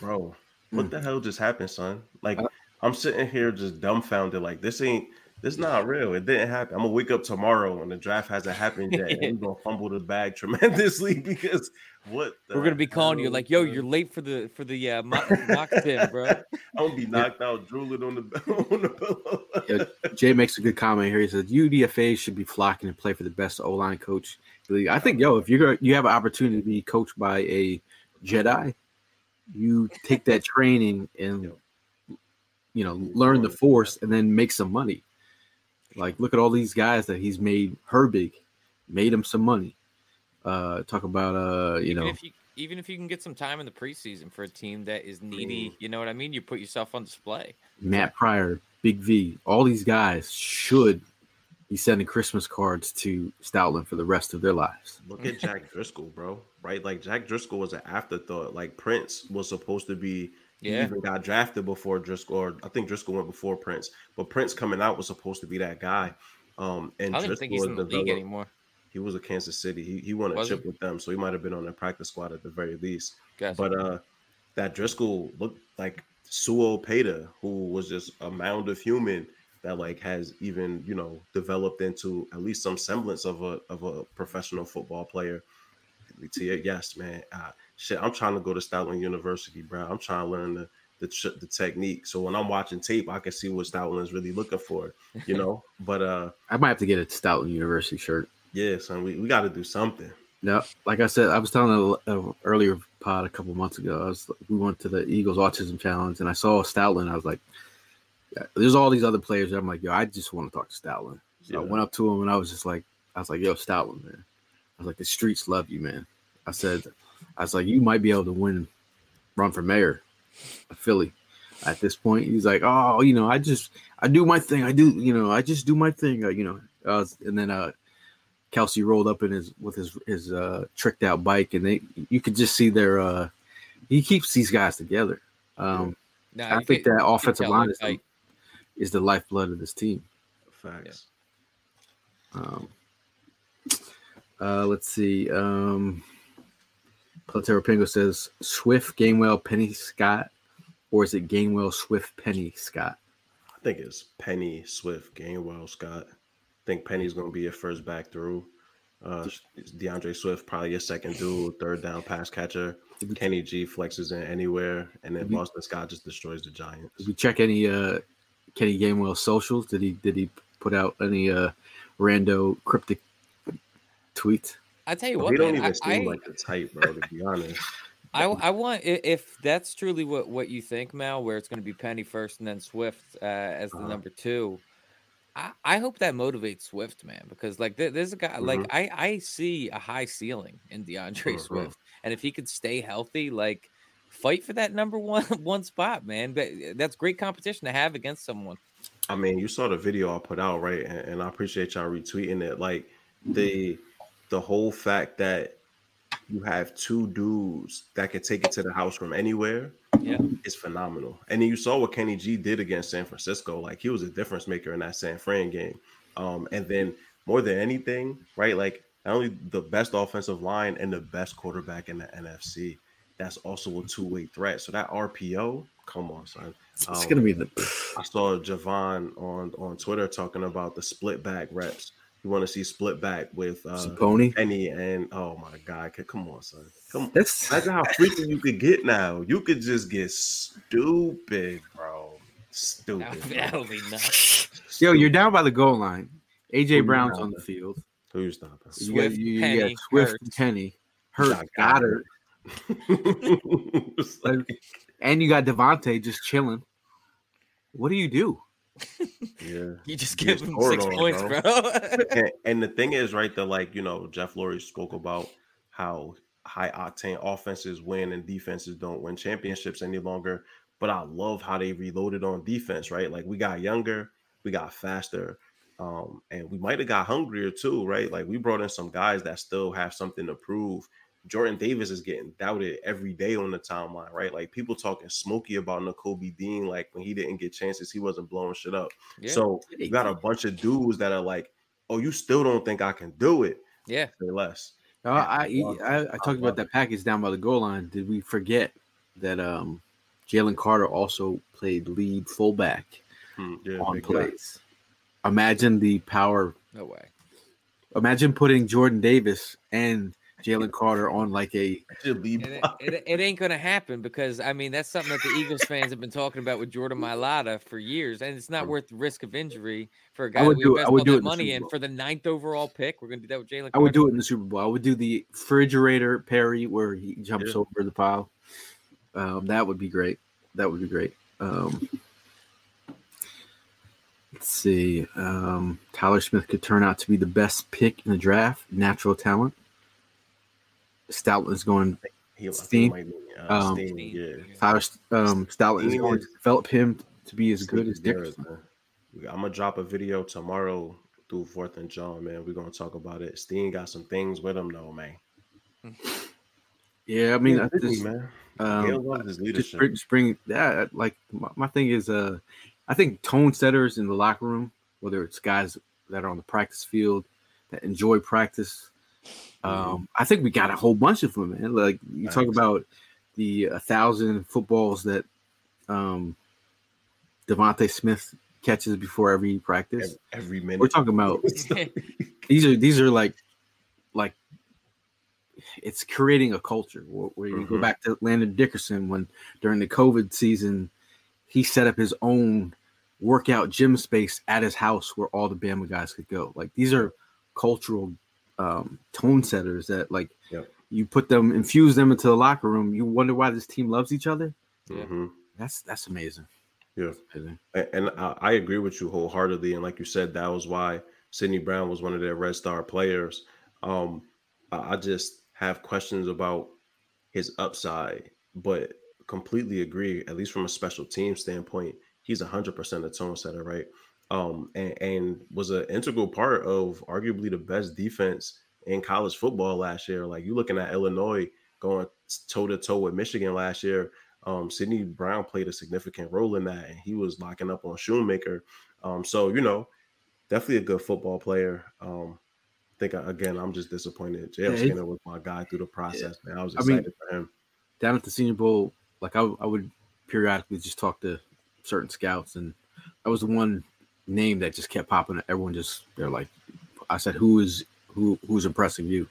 Bro, what Mm. the hell just happened, son? Like Uh, I'm sitting here just dumbfounded, like this ain't this not real. It didn't happen. I'm gonna wake up tomorrow and the draft hasn't happened yet. and we're gonna fumble the bag tremendously because what the We're gonna be calling you like, "Yo, you're late for the for the uh, mock, mock spin, bro." I'm gonna be knocked out, drooling on the on the pillow. Yeah, Jay makes a good comment here. He says UDFA should be flocking to play for the best O line coach. league." I think, yo, if you're gonna, you have an opportunity to be coached by a Jedi, you take that training and you know learn the force and then make some money. Like, look at all these guys that he's made. Herbig made him some money. Uh, talk about uh, you even know, if you even if you can get some time in the preseason for a team that is needy, Mm. you know what I mean. You put yourself on display. Matt Pryor, Big V, all these guys should be sending Christmas cards to Stoutland for the rest of their lives. Look at Jack Driscoll, bro. Right? Like Jack Driscoll was an afterthought. Like Prince was supposed to be he Yeah. even got drafted before Driscoll, or I think Driscoll went before Prince, but Prince coming out was supposed to be that guy. Um, and I don't even think he's in the league anymore. He was a Kansas City. He he won a Was chip he? with them, so he might have been on their practice squad at the very least. Gotcha. But uh, that Driscoll looked like Sua Opeta, who was just a mound of human that like has even you know developed into at least some semblance of a of a professional football player. Yes, man. Uh, shit, I'm trying to go to Stoutland University, bro. I'm trying to learn the the, the technique. So when I'm watching tape, I can see what Stoutland is really looking for, you know. but uh, I might have to get a Stoutland University shirt. yeah, son, we, we got to do something. No, like I said, I was telling a, a earlier pod a couple months ago. I was we went to the Eagles Autism Challenge and I saw Stoutland. I was like, Yeah, there's all these other players. I'm like, yo, I just want to talk to Stoutland. So I went up to him and I was just like, I was like, yo, Stoutland, man. I was like, the streets love you, man. I said, I was like, you might be able to win, run for mayor of Philly. At this point, he's like, oh, you know, I just, I do my thing. I do, you know, I just do my thing. Uh, you know, uh, and then uh, Kelsey rolled up in his with his his uh, tricked out bike, and they, you could just see their, uh, he keeps these guys together. Um, No, I think that offensive line it, is the, is the lifeblood of this team. Facts. Um, uh, let's see. Um, Platero Pingo says Swift, Gainwell, Penny Scott, or is it Gainwell, Swift, Penny Scott? I think it's Penny, Swift, Gainwell, Scott. I think Penny's going to be your first back through. Uh, DeAndre Swift probably your second dude, third down pass catcher. Kenny G flexes in anywhere, and then we- Boston Scott just destroys the Giants. Did we check any uh, Kenny Gainwell socials? Did he did he put out any uh, rando cryptic tweets? I tell you He what, don't man, even I, seem I, like the type, bro. To be honest, I, I want if that's truly what what you think, Mal, where it's going to be Penny first and then Swift uh, as the Uh-huh. number two. I, I hope that motivates Swift, man, because like there, there's a guy like Mhm. I I see a high ceiling in DeAndre Mhm. Swift, and if he could stay healthy, like fight for that number one one spot, man. But that's great competition to have against someone. I mean, you saw the video I put out, right? And, and I appreciate y'all retweeting it. Like the the whole fact that you have two dudes that can take it to the house from anywhere Yeah. is phenomenal. And then you saw what Kenny G did against San Francisco. Like he was a difference maker in that San Fran game. Um, and then more than anything, right? Like not only the best offensive line and the best quarterback in the NFC, that's also a two-way threat. So that RPO, come on, son. It's Um, gonna be the I saw Javon on on Twitter talking about the split back reps. You want to see split back with uh, pony. Penny and oh my god, come on, son, come on. That's Imagine how freaky you could get now. You could just get stupid, bro. Stupid. That'll, that'll be nuts. yo. You're down by the goal line. AJ you Brown's on the field. Who's you stopping? You got, Swift, you, you Penny, got Swift, Hurts. and Penny, Hurt, Got Goedert, It's like, and you got DeVonta just chilling. What do you do? Yeah. You just give him six on, points, bro. bro. and, and the thing is, right, that like you know, Jeff Lurie spoke about how high octane offenses win and defenses don't win championships any longer. But I love how they reloaded on defense, right? Like we got younger, we got faster, um, and we might have got hungrier too, right? Like we brought in some guys that still have something to prove. Jordan Davis is getting doubted every day on the timeline, right? Like people talking smoky about Nakobe Dean, like when he didn't get chances, he wasn't blowing shit up. yeah. So you got a bunch of dudes that are like, "Oh, you still don't think I can do it?" yeah. Say less. Uh, I, I I I talked about that package down by the goal line. Did we forget that um, Jalen Carter also played lead fullback Hmm, yeah, on big guy. plays? Imagine the power. No way. Imagine putting Jordan Davis and Jalen Carter on like a It, it, it ain't gonna happen because I mean that's something that the Eagles fans have been talking about with Jordan Mailata for years, and it's not worth the risk of injury for a guy would that we do it- I would all do it in the money Super in for the ninth overall pick. We're gonna do that with Jalen. Carter. I would do it in the Super Bowl. I would do the refrigerator Perry where he jumps Yeah. over the pile. Um, that would be great. That would be great. Um, let's see. Um, Tyler Smith could turn out to be the best pick in the draft. Natural talent. Stoutland's going. He, I Steen? it might be, uh, Um, Steen, Steen. yeah. Tyler um, Stoutland's Steen going to develop him to be as good as is Dickerson. man. I'm gonna drop a video tomorrow through Fourth and Jawn, man. We're gonna talk about it. Steen got some things with him, though, man. Yeah, I mean, I Busy, just, man. um, his just leadership. bring, just bring yeah like my, my thing is uh i think tone setters in the locker room whether it's guys that are on the practice field that enjoy practice um i think we got a whole bunch of them man like you talk about the a thousand footballs that um DeVonta Smith catches before every practice Every, every minute. we're talking about these are these are like like it's creating a culture where, where you go Mhm. back to Landon Dickerson when during the COVID season he set up his own workout gym space at his house where all the Bama guys could go. Like these are cultural um, tone setters that like Yep. you put them infuse them into the locker room. You wonder why this team loves each other. Mhm. That's that's amazing. Yeah, and I agree with you wholeheartedly. And like you said, that was why Sydney Brown was one of their Red Star players. Um, I just have questions about his upside, but completely agree. At least from a special team standpoint, he's hundred percent a tone setter, right? Um, and, and was an integral part of arguably the best defense in college football last year. Like you're looking at Illinois going toe to toe with Michigan last year. Um, Sydney Brown played a significant role in that, and he was locking up on Shoemaker. Um, so you know, definitely a good football player. Um, I think again, I'm just disappointed. JL yeah, Skinner was my guy through the process, yeah. man. I was excited I mean, for him. Down at the Senior Bowl, like I, I would periodically just talk to certain scouts, and I was the one name that just kept popping. Up. Everyone just they're like, I said, who is who who's impressing you?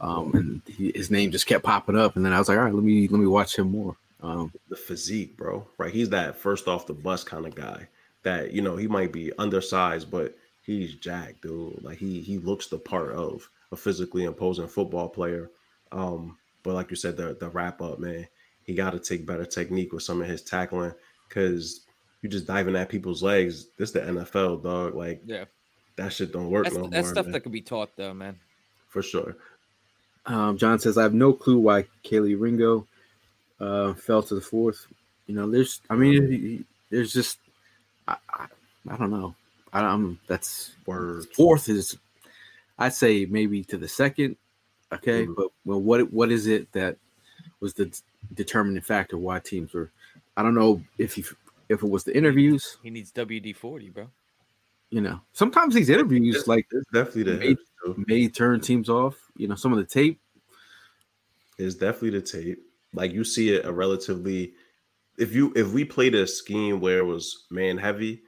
Um, and he, his name just kept popping up, and then I was like, all right, let me let me watch him more. Um, the physique, bro, right? He's that first off the bus kind of guy that you know he might be undersized, but he's jacked, dude. Like he he looks the part of a physically imposing football player. Um, but like you said, the the wrap up, man, he got to take better technique with some of his tackling because you just diving at people's legs. This the NFL, dog. Like, yeah, that shit don't work that's, no that's more, stuff man. that could be taught, though, man. For sure. Um, John says, I have no clue why Kelee Ringo uh, fell to the fourth. You know, there's, I mean, there's just, I, I, I don't know. I, am that's word. Fourth is, I'd say maybe to the second. Okay, mm-hmm. but well, what what is it that was the determining factor why teams were? I don't know if he if it was the interviews. He needs WD forty, bro. You know, sometimes these interviews it's, like it's definitely the may, may turn teams off. You know, some of the tape is definitely the tape. Like you see it a relatively if you if we played a scheme where it was man heavy,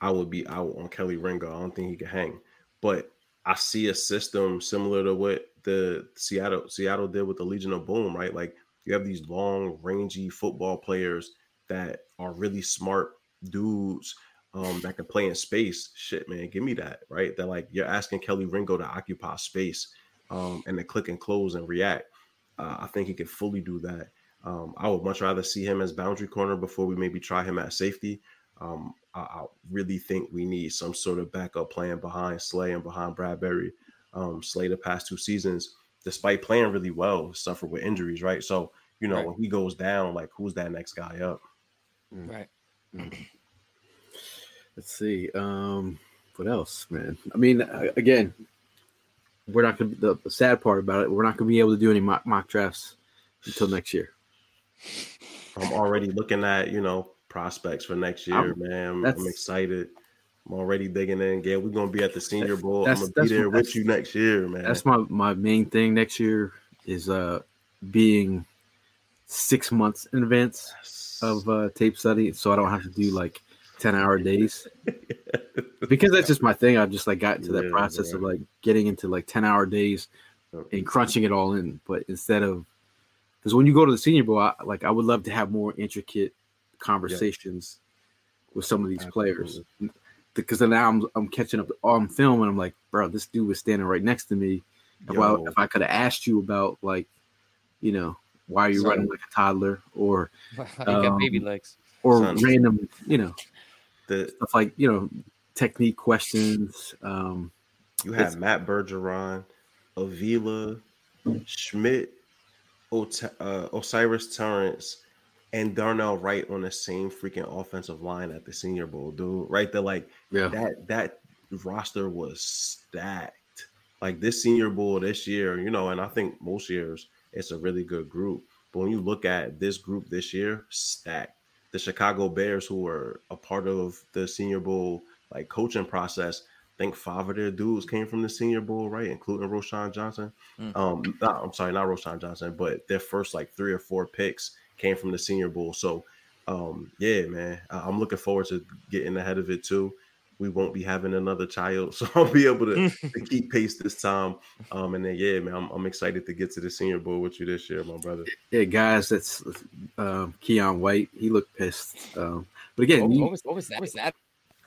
I would be out on Kelee Ringo. I don't think he could hang. But I see a system similar to what the Seattle Seattle did with the Legion of Boom, right? Like you have these long, rangy football players that are really smart dudes um, that can play in space. Shit, man, give me that, right? That like you're asking Kelee Ringo to occupy space um, and to click and close and react. Uh, I think he could fully do that. Um, I would much rather see him as boundary corner before we maybe try him at safety. Um, I, I, really think we need some sort of backup plan behind Slay and behind Bradberry. Um, Slay the past two seasons, despite playing really well, suffered with injuries, right? So you know right. when he goes down, like who's that next guy up? Mm. Right. Mm. Let's see. Um, what else, man? I mean, again, we're not gonna. The, the sad part about it, we're not gonna be able to do any mock, mock drafts until next year. I'm already looking at you know prospects for next year, I'm, man. I'm, excited. I'm already digging in. Yeah, we're gonna be at the Senior Bowl. I'm gonna be there with you next year, man. That's my my main thing next year is uh being six months in advance of uh, tape study, so I don't have to do like ten hour days. because that's just my thing. I've just like got into that yeah, process right. of like getting into like ten hour days and crunching it all in. But instead of because when you go to the Senior Bowl, I, like I would love to have more intricate conversations yeah. with some of these players. Because then now I'm I'm catching up on film and I'm like, bro, this dude was standing right next to me. If I, if I could have asked you about like, you know, why are you running like a toddler or you um, got baby legs or Son. random, you know, the stuff like you know technique questions. Um, you have Matt Bergeron, Avila, Schmidt, uh, O'Cyrus Torrence, and Darnell Wright on the same freaking offensive line at the Senior Bowl, dude. Right there, like yeah. that that roster was stacked. Like this Senior Bowl this year, you know, and I think most years it's a really good group. But when you look at this group this year, stacked. The Chicago Bears, who were a part of the Senior Bowl like coaching process, I think five of their dudes came from the Senior Bowl, right, including Roschon Johnson. Mm. Um, not, I'm sorry, not Roschon Johnson, but their first like three or four picks came from the Senior Bowl. So, um, yeah, man, I'm looking forward to getting ahead of it too we won't be having another child, so I'll be able to, to keep pace this time. Um, and then yeah, man, I'm, I'm, excited to get to the Senior Bowl with you this year, my brother. Yeah, guys, that's um, Keion White. He looked pissed. Um, but again, what, what, was, what was that? What was that?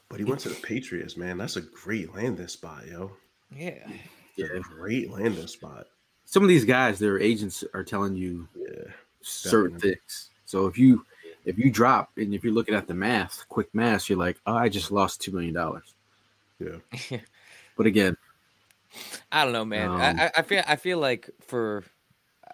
But he went to the Patriots, man. That's a great landing spot, yo. Yeah, yeah, great landing spot. Some of these guys, their agents are telling you yeah certain definitely. things. So if you if you drop and if you're looking at the math, quick math, you're like, oh, I just lost two million dollars. Yeah. But again, I don't know, man. Um, I, I- I feel I feel like for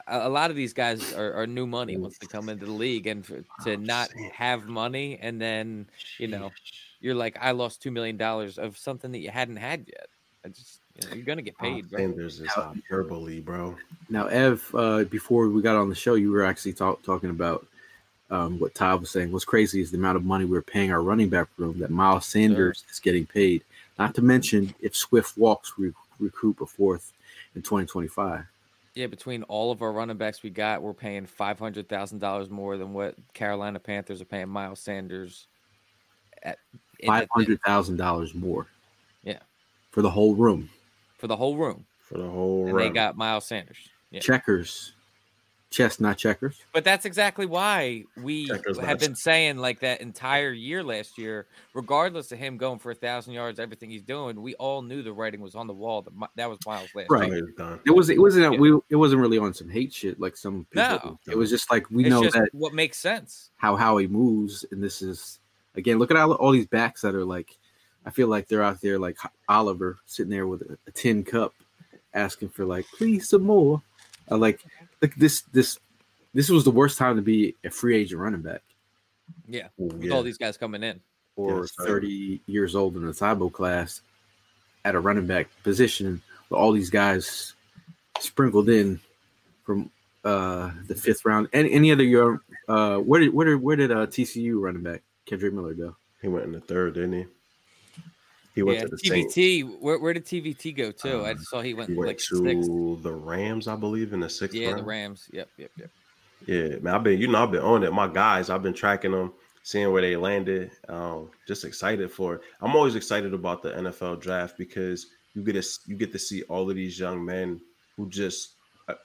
a, a lot of these guys are, are new money once they come into the league, and for, to not have money, and then you know you're like, I lost two million dollars of something that you hadn't had yet. I just you know, you're gonna get paid, bro. And there's this hyperbole, bro. now Ev, uh, before we got on the show, you were actually talk, talking about um, what Todd was saying. What's crazy is the amount of money we're paying our running back room that Miles Sanders is getting paid. Not to mention if Swift walks, we recruit a fourth in 2025. Yeah, between all of our running backs we got, we're paying five hundred thousand dollars more than what Carolina Panthers are paying Miles Sanders. At in Five the- hundred thousand dollars more. Yeah. For the whole room. for the whole room, For the whole and they got Miles Sanders. Yeah. Checkers. Chess, not checkers. But that's exactly why we Checkers have been saying like that entire year last year, regardless of him going for a thousand yards, everything he's doing, we all knew the writing was on the wall. That that was Miles last Right. year. It was it wasn't Yeah. we it wasn't really on some hate shit like some people. No. It was just like we It's know just that what makes sense. how how he moves, and this is again. Look at all, all these backs that are like. I feel like they're out there like Oliver sitting there with a, a tin cup, asking for like please some more. Uh, like like this this this was the worst time to be a free agent running back Yeah, Ooh, with yeah. all these guys coming in. or Yes, sir. 30 years old in the Tybo class at a running back position with all these guys sprinkled in from uh the fifth round. And any other year, uh where did where did where did uh TCU running back Kendre Miller go? He went in the third, didn't he? He went Yeah, to the Saints. TVT. Where, where did TVT go to? I Um, just saw he went He went like to sixth. the Rams, I believe, in the sixth Yeah, round. the Rams. Yep, yep, yep. Yeah, man, I've been, you know, I've been on it. My guys, I've been tracking them, seeing where they landed. Um, just excited for it. I'm always excited about the NFL draft because you get to you get to see all of these young men who just uh,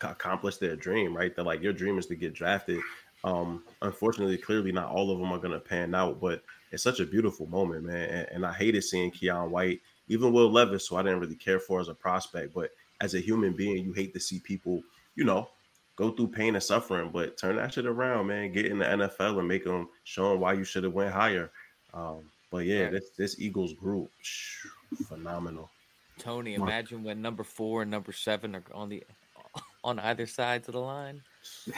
accomplished their dream. Right, they're like your dream is to get drafted. Um, unfortunately, clearly not all of them are gonna pan out, but it's such a beautiful moment, man. And, and I hated seeing Keion White, even Will Levis, who I didn't really care for as a prospect, but as a human being, you hate to see people, you know, go through pain and suffering, but turn that shit around, man. Get in the NFL and make them show them why you should have went higher. Um, but yeah, this this Eagles group, phew, phenomenal. Tony, imagine when number four and number seven are on the on either sides of the line.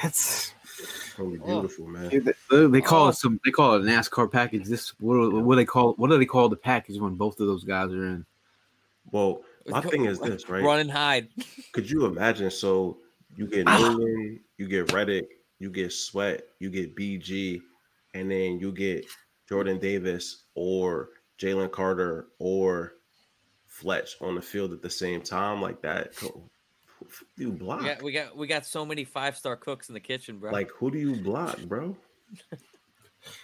That's It's gonna Oh. beautiful, man. they, they call Oh. it some they call it a NASCAR package. This what do- what do they call what do they call the package when both of those guys are in? Well, my thing is this, right? Run and hide. Could you imagine? So you get Ah. Nolan, you get Reddick, you get Sweat, you get BG, and then you get Jordan Davis or Jalen Carter or Fletch on the field at the same time, like that. Who do you block? We got, we got we got so many five star cooks in the kitchen, bro. Like, who do you block, bro?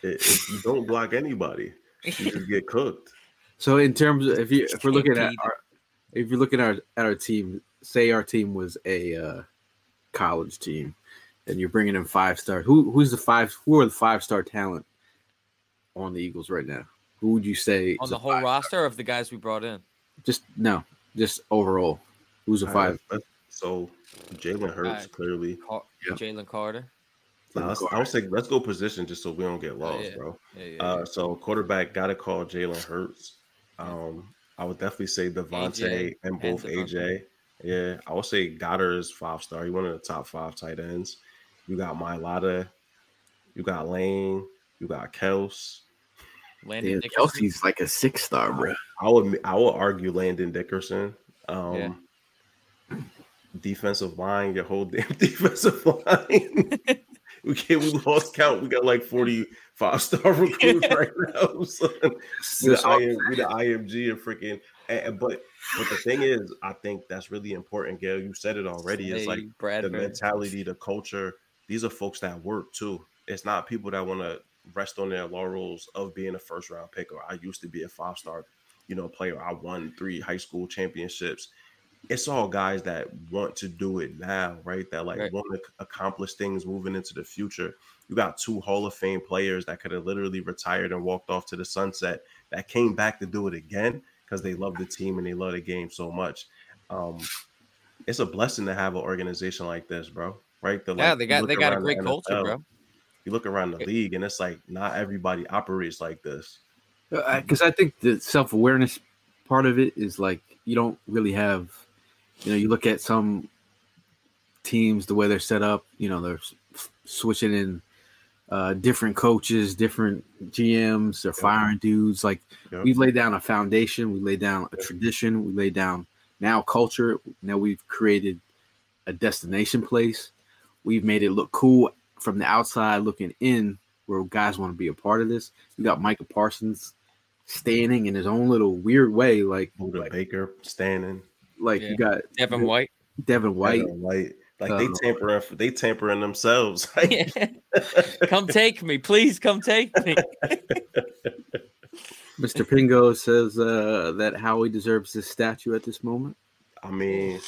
It- it- you don't block anybody. You just get cooked. So in terms of if you if we're looking at our if you're looking at our, at our team, say our team was a uh, college team, and you're bringing in five star. Who who's the five? Who are the five star talent on the Eagles right now? Who would you say on the whole roster of the guys we brought in. Just no, just overall. Who's a five? right, let's- So Jalen Hurts Alright. clearly. Car- Yeah. Jalen Carter. Nah, I would say let's go position just so we don't get lost, Oh, yeah. bro. Yeah, yeah, Uh, so quarterback got to call Jalen Hurts. Um, I would definitely say DeVonta AJ and both and AJ. Yeah, I would say Goedert is five star. He one of the top five tight ends. You got Mailata, you got Lane, you got Kels. Landon Yeah, Dickerson. Kelsey's like a six star, bro. I would I would argue Landon Dickerson. Um, Yeah. Defensive line, your whole damn defensive line. we can't. We lost count. We got like forty five star recruits right now. son. We the, IM, we the IMG and freaking. And, but but the thing is, I think that's really important, Gail. You said it already. It's Hey, like the mentality, the culture. These are folks that work too. It's not people that want to rest on their laurels of being a first round pick or I used to be a five star, you know, player. I won three high school championships. It's all guys that want to do it now, right? That like Right. want to accomplish things moving into the future. You got two Hall of Fame players that could have literally retired and walked off to the sunset that came back to do it again because they love the team and they love the game so much. Um, it's a blessing to have an organization like this, bro. Right? The, Yeah, like, they got they got a around the great culture, NFL, bro. you look around the league, and it's like not everybody operates like this. Because I think the self awareness part of it is like you don't really have, you know, you look at some teams the way they're set up. You know, they're s- switching in uh, different coaches, different GMs. They're firing dudes. Like Yep. we've laid down a foundation. We laid down a tradition. We laid down now culture. Now we've created a destination place. We've made it look cool from the outside looking in, where guys want to be a part of this. You got Micah Parsons standing in his own little weird way, like Budda like, Baker standing, like Yeah. you got Devin White. Devin White. Devin White. Like they tampering, they tampering themselves. Like, come take me, please. Come take me. Mr. Pingo says uh, that Howie deserves this statue at this moment. I mean,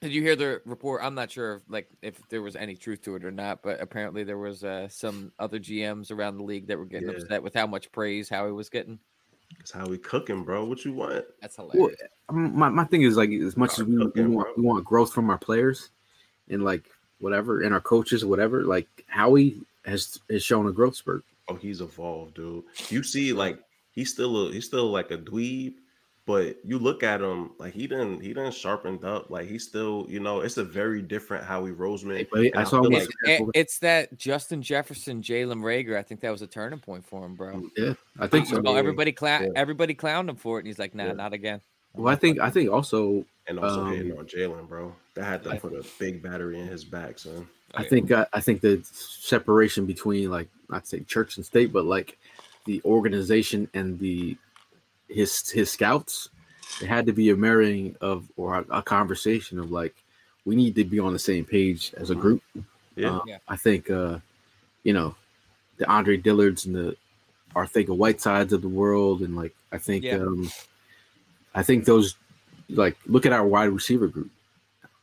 Did you hear the report? I'm not sure, if, like, if there was any truth to it or not, but apparently there was uh, some other GMs around the league that were getting Yeah. upset with how much praise Howie was getting. It's how we cooking, bro. What you want? That's Well, hilarious. um, my, my thing is like as much as we, we want we want growth from our players and like whatever and our coaches whatever like Howie has has shown a growth spurt. Oh, he's evolved, dude. You see, like he's still a, he's still like a dweeb, but you look at him like he didn't he didn't sharpened up. Like he's still, you know, it's a very different Howie Roseman. But And I I saw feel him like- It- it- it's that Justin Jefferson, Jalen Reagor. I think that was a turning point for him, bro. yeah, I think so. Well, everybody clown, Yeah. everybody clowned him for it, and he's like, "Nah, Yeah. not again." Well, I think I think also and also Um, hitting on Jalen, bro. That had to I- put a big battery in his back, son. I think uh, I think the separation between like I'd say church and state, but like the organization and the his his scouts, it had to be a marrying of or a, a conversation of like we need to be on the same page as a group. Yeah. Uh, Yeah. I think uh, you know the Andre Dillards and the I think of White Sides of the world, and like I think Yeah. um, I think those like look at our wide receiver group.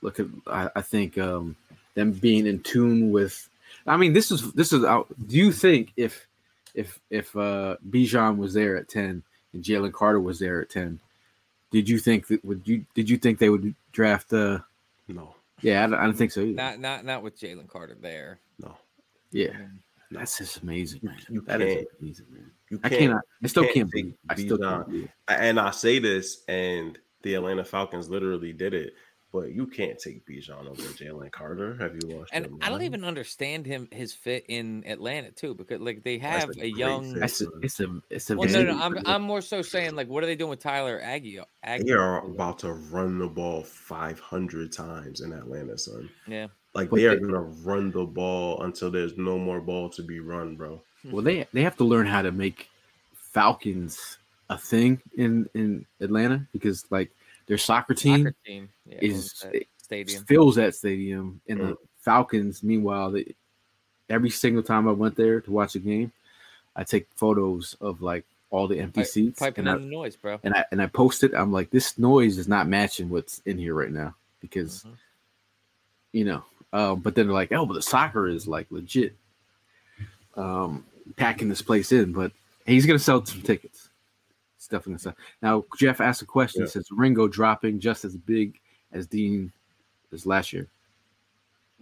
Look at I, I think um, them being in tune with. I mean, this is this is. out do you think if if if uh, Bijan was there at ten and Jalen Carter was there at ten, did you think that would you did you think they would draft? Uh, No, yeah, I don't, I don't think so either. Not, not, not with Jalen Carter there. no. yeah, that's just amazing, man. You That is can't- amazing, man. You I can't. cannot. I still can't can't take believe. I still Bijan. can't believe. and I say this, and the Atlanta Falcons literally did it. But you can't take Bijan over Jalen Carter. Have you lost? And I don't even understand him his fit in Atlanta too, because like they That's have a a, young. That's a, it's a it's a. Well, no, no, I'm I'm more so saying like, what are they doing with Tyler Aggie? Aggie They are about to run the ball 500 times in Atlanta, son. yeah. Like But they are they- gonna run the ball until there's no more ball to be run, bro. Well, they they have to learn how to make Falcons a thing in in Atlanta because like their soccer team Soccer team yeah, is that stadium. fills that stadium, and the Mm. Falcons. Meanwhile, they, every single time I went there to watch a game, I take photos of like all the empty seats, Piping and I, the noise, bro. and I and I posted. I'm like, this noise is not matching what's in here right now because Mhm. you know. Um, but then they're like, oh, but the soccer is like legit, um, packing this place in. But he's gonna sell some tickets. It's definitely gonna. Now Jeff asked a question. Yeah. Says Ringo dropping just as big as Dean as last year.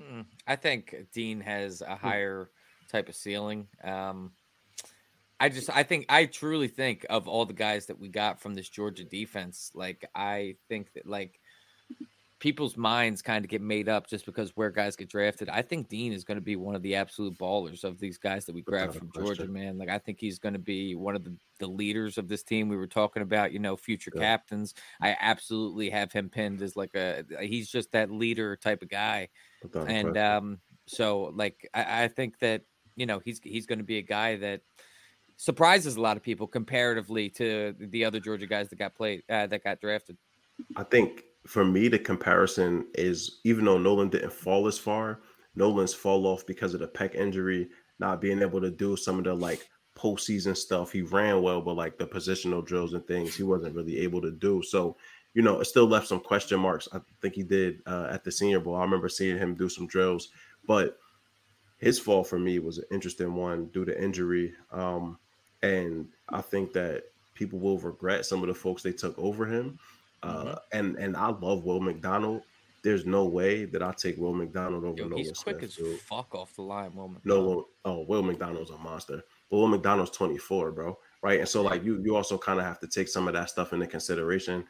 Mm, I think Dean has a higher type of ceiling. Um, I just, I think, I truly think of all the guys that we got from this Georgia defense. Like, I think that like people's minds kind of get made up just because where guys get drafted. I think Dean is going to be one of the absolute ballers of these guys that we grabbed from Georgia, man. Like, I think he's going to be one of the, the leaders of this team. We were talking about, you know, future Yeah. captains. I absolutely have him pinned as like a, he's just that leader type of guy and question. um so like I, I think that you know he's he's going to be a guy that surprises a lot of people comparatively to the other Georgia guys that got played uh, that got drafted. I think for me, the comparison is even though Nolan didn't fall as far, Nolan's fall off because of the pec injury, not being able to do some of the like postseason stuff. He ran well, but like the positional drills and things, he wasn't really able to do. So, you know, it still left some question marks. I think he did uh, at the Senior Bowl. I remember seeing him do some drills, but his fall for me was an interesting one due to injury. Um, and I think that people will regret some of the folks they took over him. Uh, and and I love Will McDonald, there's no way that I take Will McDonald over Yo, Nolan he's quick Smith. as dude. fuck off the line, Will No, McDonald. Will, oh, Will McDonald's a monster. But Will McDonald's 24, bro. Right. And so like you you also kind of have to take some of that stuff into consideration.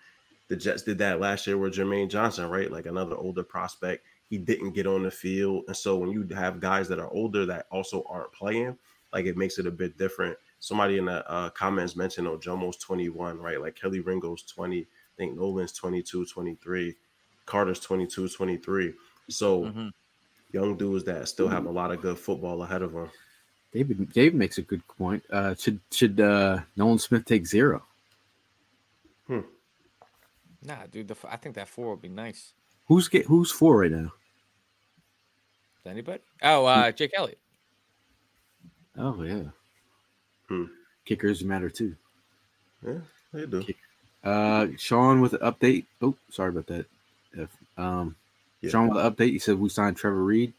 The Jets did that last year with Jermaine Johnson, right? Like another older prospect. He didn't get on the field. And so when you have guys that are older that also aren't playing, like it makes it a bit different. Somebody in the uh, comments mentioned oh Jomo's 21, right? Like Kelee Ringo's 20. I think Nolan's 22, 23. Carter's 22, 23. So Mhm. young dudes that still have a lot of good football ahead of them. David David makes a good point. Uh, should should uh, Nolan Smith take zero? Nah, dude, the, f- I think that four would be nice. Who's get who's four right now? Anybody? Oh, uh, Jake Elliott. Oh yeah. Hmm. Kickers matter too. Yeah, they do. Uh, Sean with an update. Oh, sorry about that. If, um, Yeah. Sean with an update. He said we signed Trevor Reid,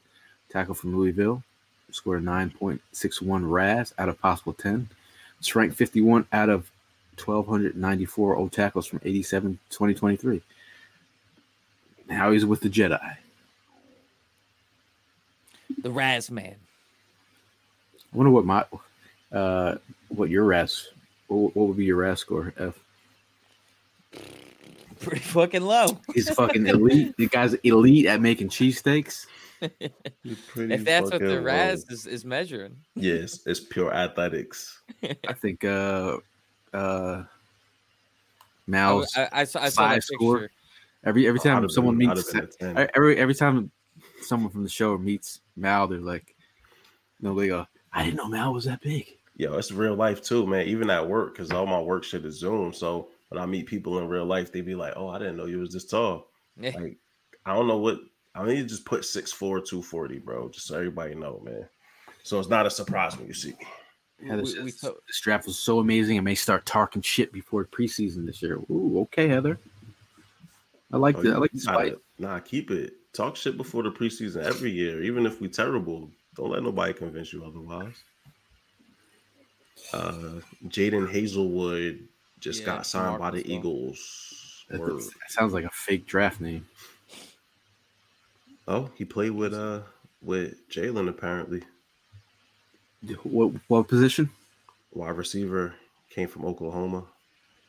tackle from Louisville. Scored a nine point six one RAS out of possible ten. It's ranked fifty one out of 1,294 old tackles from 87 2023. Now he's with the Jedi. The Raz man. I wonder what my uh what your RAS what, what would be your RAS score? F. Pretty fucking low. He's fucking elite. The guy's elite at making cheesesteaks. If that's what the fucking Raz is, is measuring. Yes, it's pure athletics. I think uh uh Oh, Mal's I, I saw, I saw that five score. picture. every every time have someone been- meets have been a 10. every every time someone from the show meets Mal, they're like, no, they go, I didn't know Mal was that big. Yo, it's real life too, man. Even at work, because all my work shit is Zoom. So when I meet people in real life, they be like, "Oh, I didn't know you was this tall." Yeah. Like, I don't know what. I need to just put 6'4", 240, bro, just so everybody know, man. So it's not a surprise when you see me. Yeah, this, We- we this- this draft was so amazing. I may start talking shit before preseason this year. Ooh, okay, Heather. I like Oh, the I like the gotta- Nah, keep it. Talk shit before the preseason every year, even if we terrible. Don't let nobody convince you otherwise. Uh, Jadon Haselwood just Yeah, got signed by the Marcus. Eagles. That, Word. that sounds like a fake draft name. Oh, he played with uh with Jalen apparently. What what position? Wide receiver came from Oklahoma.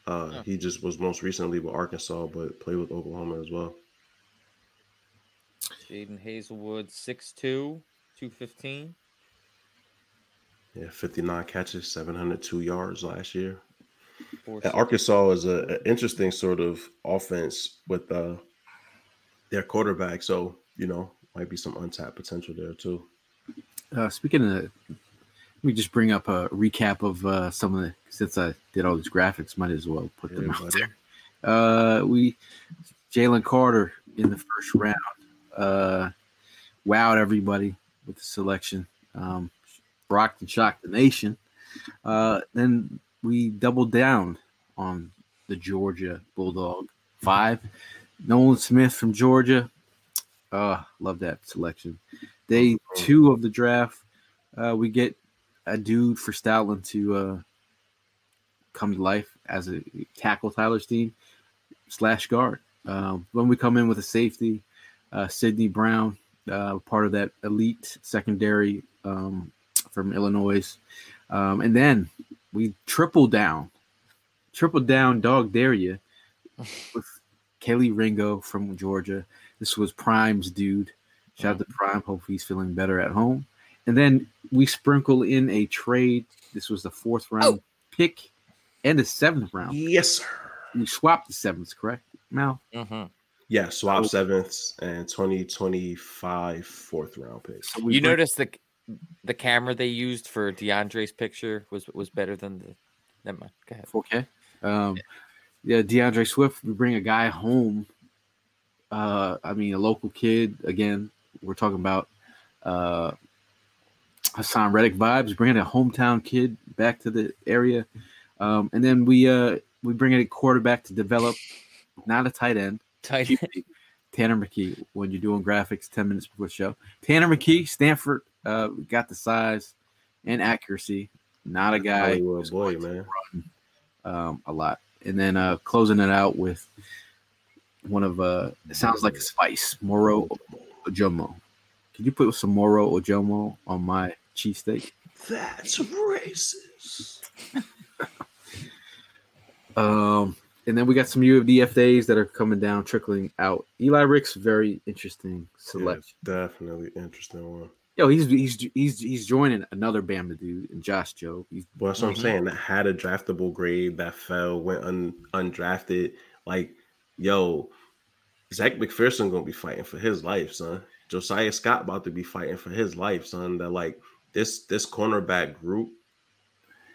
Uh, Huh. he just was most recently with Arkansas, but played with Oklahoma as well. Jadon Haselwood, 6'2", 215. Yeah, 59 catches, 702 yards last year. Four And Arkansas is an interesting sort of offense with uh, their quarterback. So, you know, might be some untapped potential there too. Uh, speaking of, let me just bring up a recap of uh, some of the since I did all these graphics, might as well put them Yeah, out buddy. there. Uh, we Jalen Carter in the first round uh, wowed everybody with the selection. Um, rocked and shocked the nation. Uh, then we doubled down on the Georgia Bulldog five. Nolan Smith from Georgia. Uh, love that selection. Day two of the draft, uh, we get a dude for Stoutland to uh, come to life as a tackle Tyler Steen slash guard. Um, when we come in with a safety, uh, Sydney Brown, uh, part of that elite secondary um, from Illinois, um, and then we triple down, triple down, dog dare you, with Kelee Ringo from Georgia. This was Prime's dude. Shout out to Prime. Hope he's feeling better at home. And then we sprinkle in a trade. This was the fourth round pick and the seventh round. Yes, sir. We swapped the sevenths, correct, Mal? Mhm. Yeah, swap sevenths and 2025 fourth round picks. So You bring- notice the the camera they used for DeAndre's picture was was better than the. Never mind. Go ahead. 4K. Um, yeah, DeAndre Swift. We bring a guy home. Uh, I mean, a local kid. Again, we're talking about uh, Haason Reddick vibes. Bringing a hometown kid back to the area, um, and then we uh, we bring in a quarterback to develop, not a tight end. Tight. end. Tanner McKee. When you're doing graphics, ten minutes before the show. Tanner McKee, Stanford, uh, got the size and accuracy. Not a guy Hollywood who's boy, going to man. um, a lot. And then uh, closing it out with one of uh it sounds like a spice, Moro Ojomo. Can you put some Moro Ojomo on my cheesesteak? That's racist. Um, and then we got some UFDF days that are coming down, trickling out. Eli Ricks, very interesting selection. Yeah, definitely interesting one. Yo, he's he's he's he's joining another Bama dude and Josh Jobe. He's Well, that's what I'm saying. That had a draftable grade that fell, went un, undrafted. Like, yo, Zech McPhearson gonna be fighting for his life, son. Josiah Scott about to be fighting for his life, son. That like this this cornerback group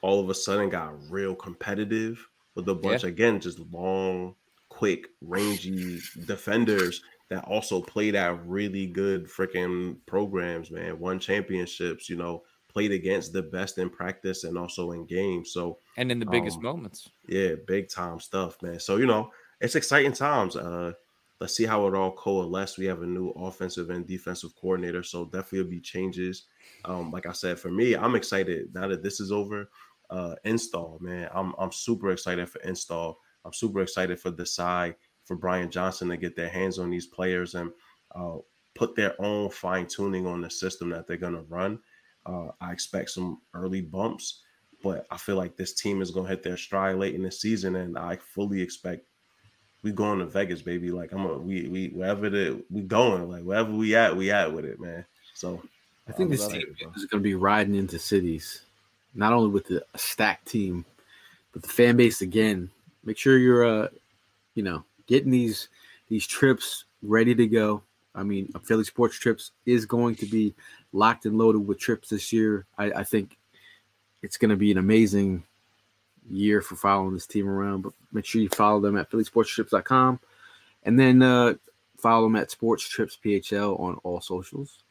all of a sudden got real competitive with a bunch again, just long, quick, rangy defenders that also played at really good freaking programs, man. Won championships, you know, played against the best in practice and also in games. So and in the biggest Um, moments. yeah, big time stuff, man. So you know, it's exciting times. Uh let's see how it all coalesces. We have a new offensive and defensive coordinator, so definitely be changes. Um, like I said, for me, I'm excited now that this is over. Uh install, man. I'm I'm super excited for install. I'm super excited for Desai, for Brian Johnson to get their hands on these players and uh put their own fine tuning on the system that they're gonna run. Uh, I expect some early bumps but I feel like this team is gonna hit their stride late in the season, and I fully expect we going to Vegas, baby. Like I'm a we we wherever the we going, like wherever we at, we at with it, man. So I think this team it, is going to be riding into cities, not only with the stacked team, but the fan base again. Make sure you're, uh, you know, getting these these trips ready to go. I mean, Philly Sports Trips is going to be locked and loaded with trips this year. I, I think it's going to be an amazing year for following this team around. But make sure you follow them at phillysportstrips.com and then uh, follow them at Sports Trips PHL on all socials.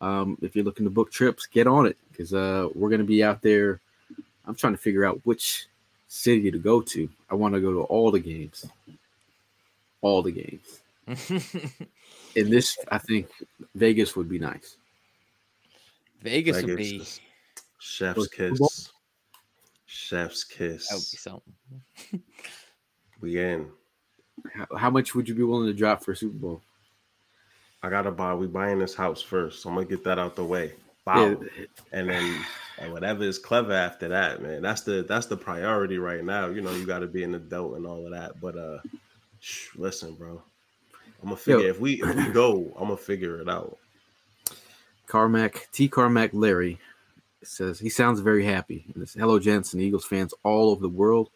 Um, if you're looking to book trips, get on it because uh, we're going to be out there. I'm trying to figure out which city to go to. I want to go to all the games, all the games. In this, I think Vegas would be nice. Vegas would Vegas be chef's Was it Super kiss. Chef's that would be kiss. something. We in. How, how much would you be willing to drop for a Super Bowl? I gotta buy. We buying this house first, so I'm gonna get that out the way. Wow. Yeah, and then and whatever is clever after that, man. That's the that's the priority right now. You know, you got to be an adult and all of that. But uh, shh, listen, bro, I'm gonna figure Yo. if we if we go, I'm gonna figure it out. Carmack T. Carmack Larry says he sounds very happy. And this, Hello, gents and Eagles fans all over the world.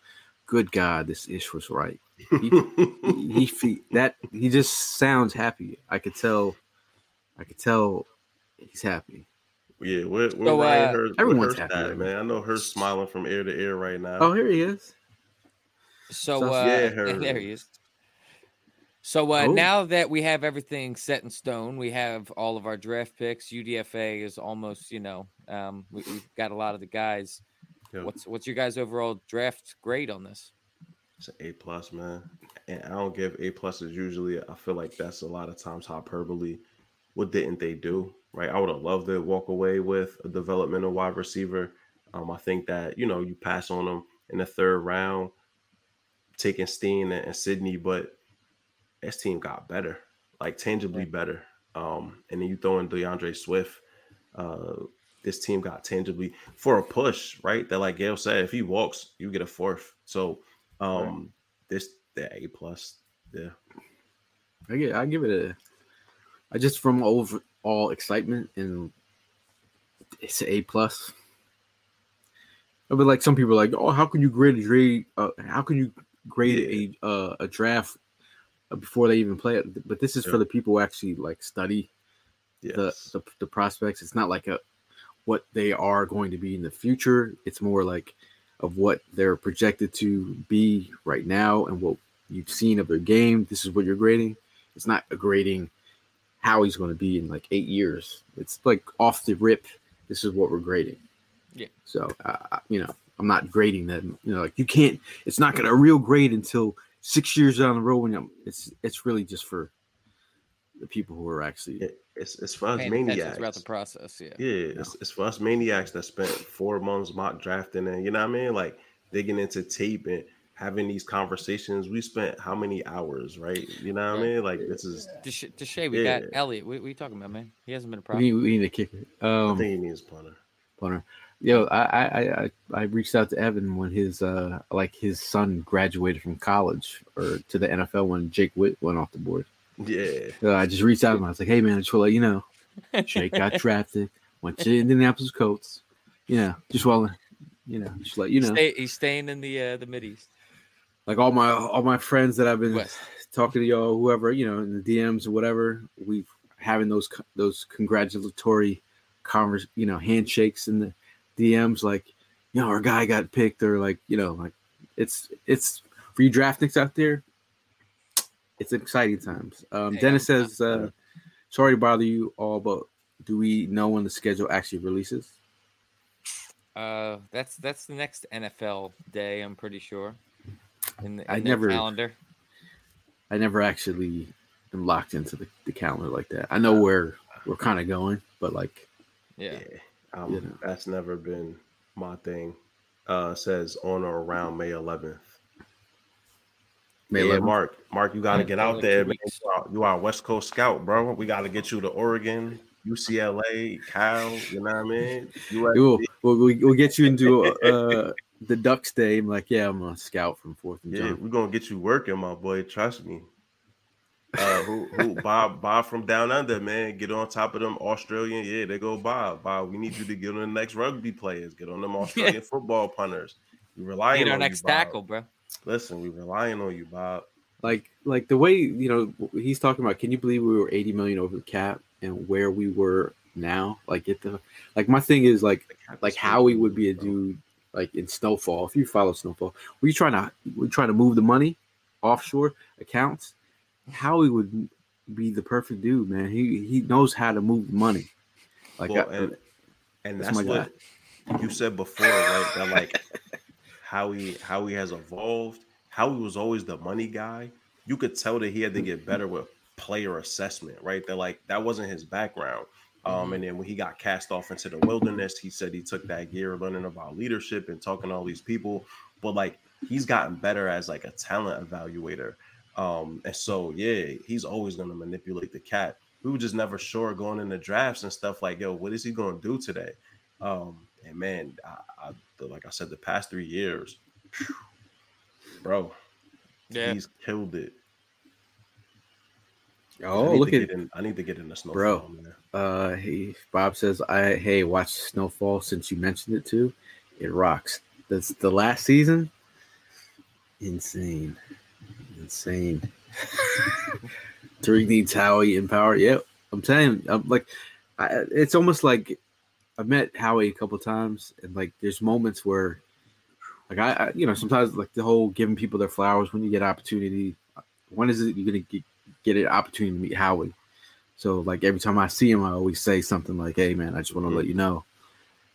Good God, this ish was right. He, he, he that he just sounds happy. I could tell. I could tell he's happy. yeah, we're, we're So, uh, Hurts, everyone's Hurts happy at, right man. I know her smiling from ear to ear right now. Oh, here he is. So So- uh, Yeah, yeah, her- there he is. So uh, now that we have everything set in stone, we have all of our draft picks. UDFA is almost, you know, um, we, we've got a lot of the guys. Yeah. What's what's your guys' overall draft grade on this? It's an A plus, man. And I don't give A pluses usually. I feel like that's a lot of times hyperbole. What didn't they do? Right. I would have loved to walk away with a developmental wide receiver. Um, I think that, you know, you pass on them in the third round, taking Steen and, and Sydney, but this team got better, like tangibly better. Um, and then you throw in D'Andre Swift. Uh, this team got tangibly for a push, right? That like Gail said, if he walks, you get a fourth. So um this the A plus. Yeah. I get. I give it a. I just from overall excitement and it's an A plus. But like some people are like, oh, how can you grade a grade? Uh, how can you grade a uh, a draft before they even play it? But this is Yeah. for the people who actually like study Yes. the, the the prospects. It's not like a what they are going to be in the future. It's more like of what they're projected to be right now and what you've seen of their game. This is what you're grading. It's not a grading how he's going to be in like eight years. It's like off the rip. This is what we're grading. Yeah. So uh, you know, I'm not grading them. You know, like you can't. It's not going to real grade until six years down the road. When I'm, it's it's really just for the people who are actually It- it's it's for us Paying maniacs. throughout the process. Yeah. Yeah, it's, it's for us maniacs that spent four months mock drafting and you know what I mean, like digging into tape and having these conversations. We spent how many hours, right? You know what I mean? Like this is. Desha- Deshae, we Yeah. got Elliott. What, what are you talking about, man? He hasn't been a We problem. need, we need a kicker. I Um, think he needs punter. punter. Yo, I, I I I- I reached out to Evan when his uh like his son graduated from college or to the NFL when Jake Witt went off the board. Yeah, So I just reached out to him. I was like, hey man, I just want to let you know, Jake got drafted, went to Indianapolis Colts. You know, just want to, you know, just let you know. Stay, he's staying in the uh, the Mid East. like all my all my friends that I've been West. talking to y'all, whoever you know, in the DMs or whatever, we've having those those congratulatory convers, you know, handshakes in the DMs, like you know, our guy got picked, or like you know, like it's it's for you draftniks out there. It's exciting times. Um, Hey, Dennis I'm- says, uh, "Sorry to bother you all, but do we know when the schedule actually releases?" Uh, that's that's the next NFL day. I'm pretty sure. In, the, I in their never- calendar. I never actually am locked into the, the calendar like that. I know where we're kind of going, but like Yeah. yeah. Um, You know. That's never been my thing. Uh, says on or around May 11th. May yeah, 11th. Mark. Mark, you got to get out like there, man. You are, you are a West Coast scout, bro. We got to get you to Oregon, UCLA, Cal. You know what I mean? We'll, we'll, we'll, we'll get you into uh, the Ducks day. I'm like, yeah, I'm a scout from Fourth and Yeah, Jawn. we're gonna get you working, my boy. Trust me. Uh, who, who, Bob, Bob from down under, man. Get on top of them Australian. Yeah, they go Bob. Bob, we need you to get on the next rugby players. Get on them Australian football punters. We relying on our next you, Bob. tackle, bro. Listen, we relying on you, Bob. Like, like the way you know he's talking about. Can you believe we were 80 million over the cap and where we were now? Like, at the like, my thing is like, like Howie would be a dude like in Snowfall. If you follow Snowfall, were you trying to we trying to move the money offshore accounts? Howie would be the perfect dude, man. He he knows how to move the money. Like, Well, I- and, and that's that's, what you said before, right? That like how he how he has evolved. How he was always the money guy. You could tell that he had to get better with player assessment, right? That like that wasn't his background. Um, and then when he got cast off into the wilderness, he said he took that year learning about leadership and talking to all these people. But like he's gotten better as like a talent evaluator. Um, and so yeah, he's always gonna manipulate the cat. We were just never sure going into drafts and stuff like, yo, what is he gonna do today? Um, and man, I, I the- like I said, the past three years, phew, bro, Yeah. he's killed it. Oh, look at get in, I need to get in the snow. Bro. man. Uh, he Bob says, "I hey, watch Snowfall since you mentioned it too. It rocks. That's the last season. Insane, insane. Tariq needs Howie in power. Yep, I'm you, I'm like, I, it's almost like I've met Howie a couple times, and like, there's moments where, like, I, I you know, sometimes like the whole giving people their flowers when you get opportunity. When is it you're gonna get, get an opportunity to meet Howie? So like every time I see him, I always say something like, "Hey man, I just want to let you know,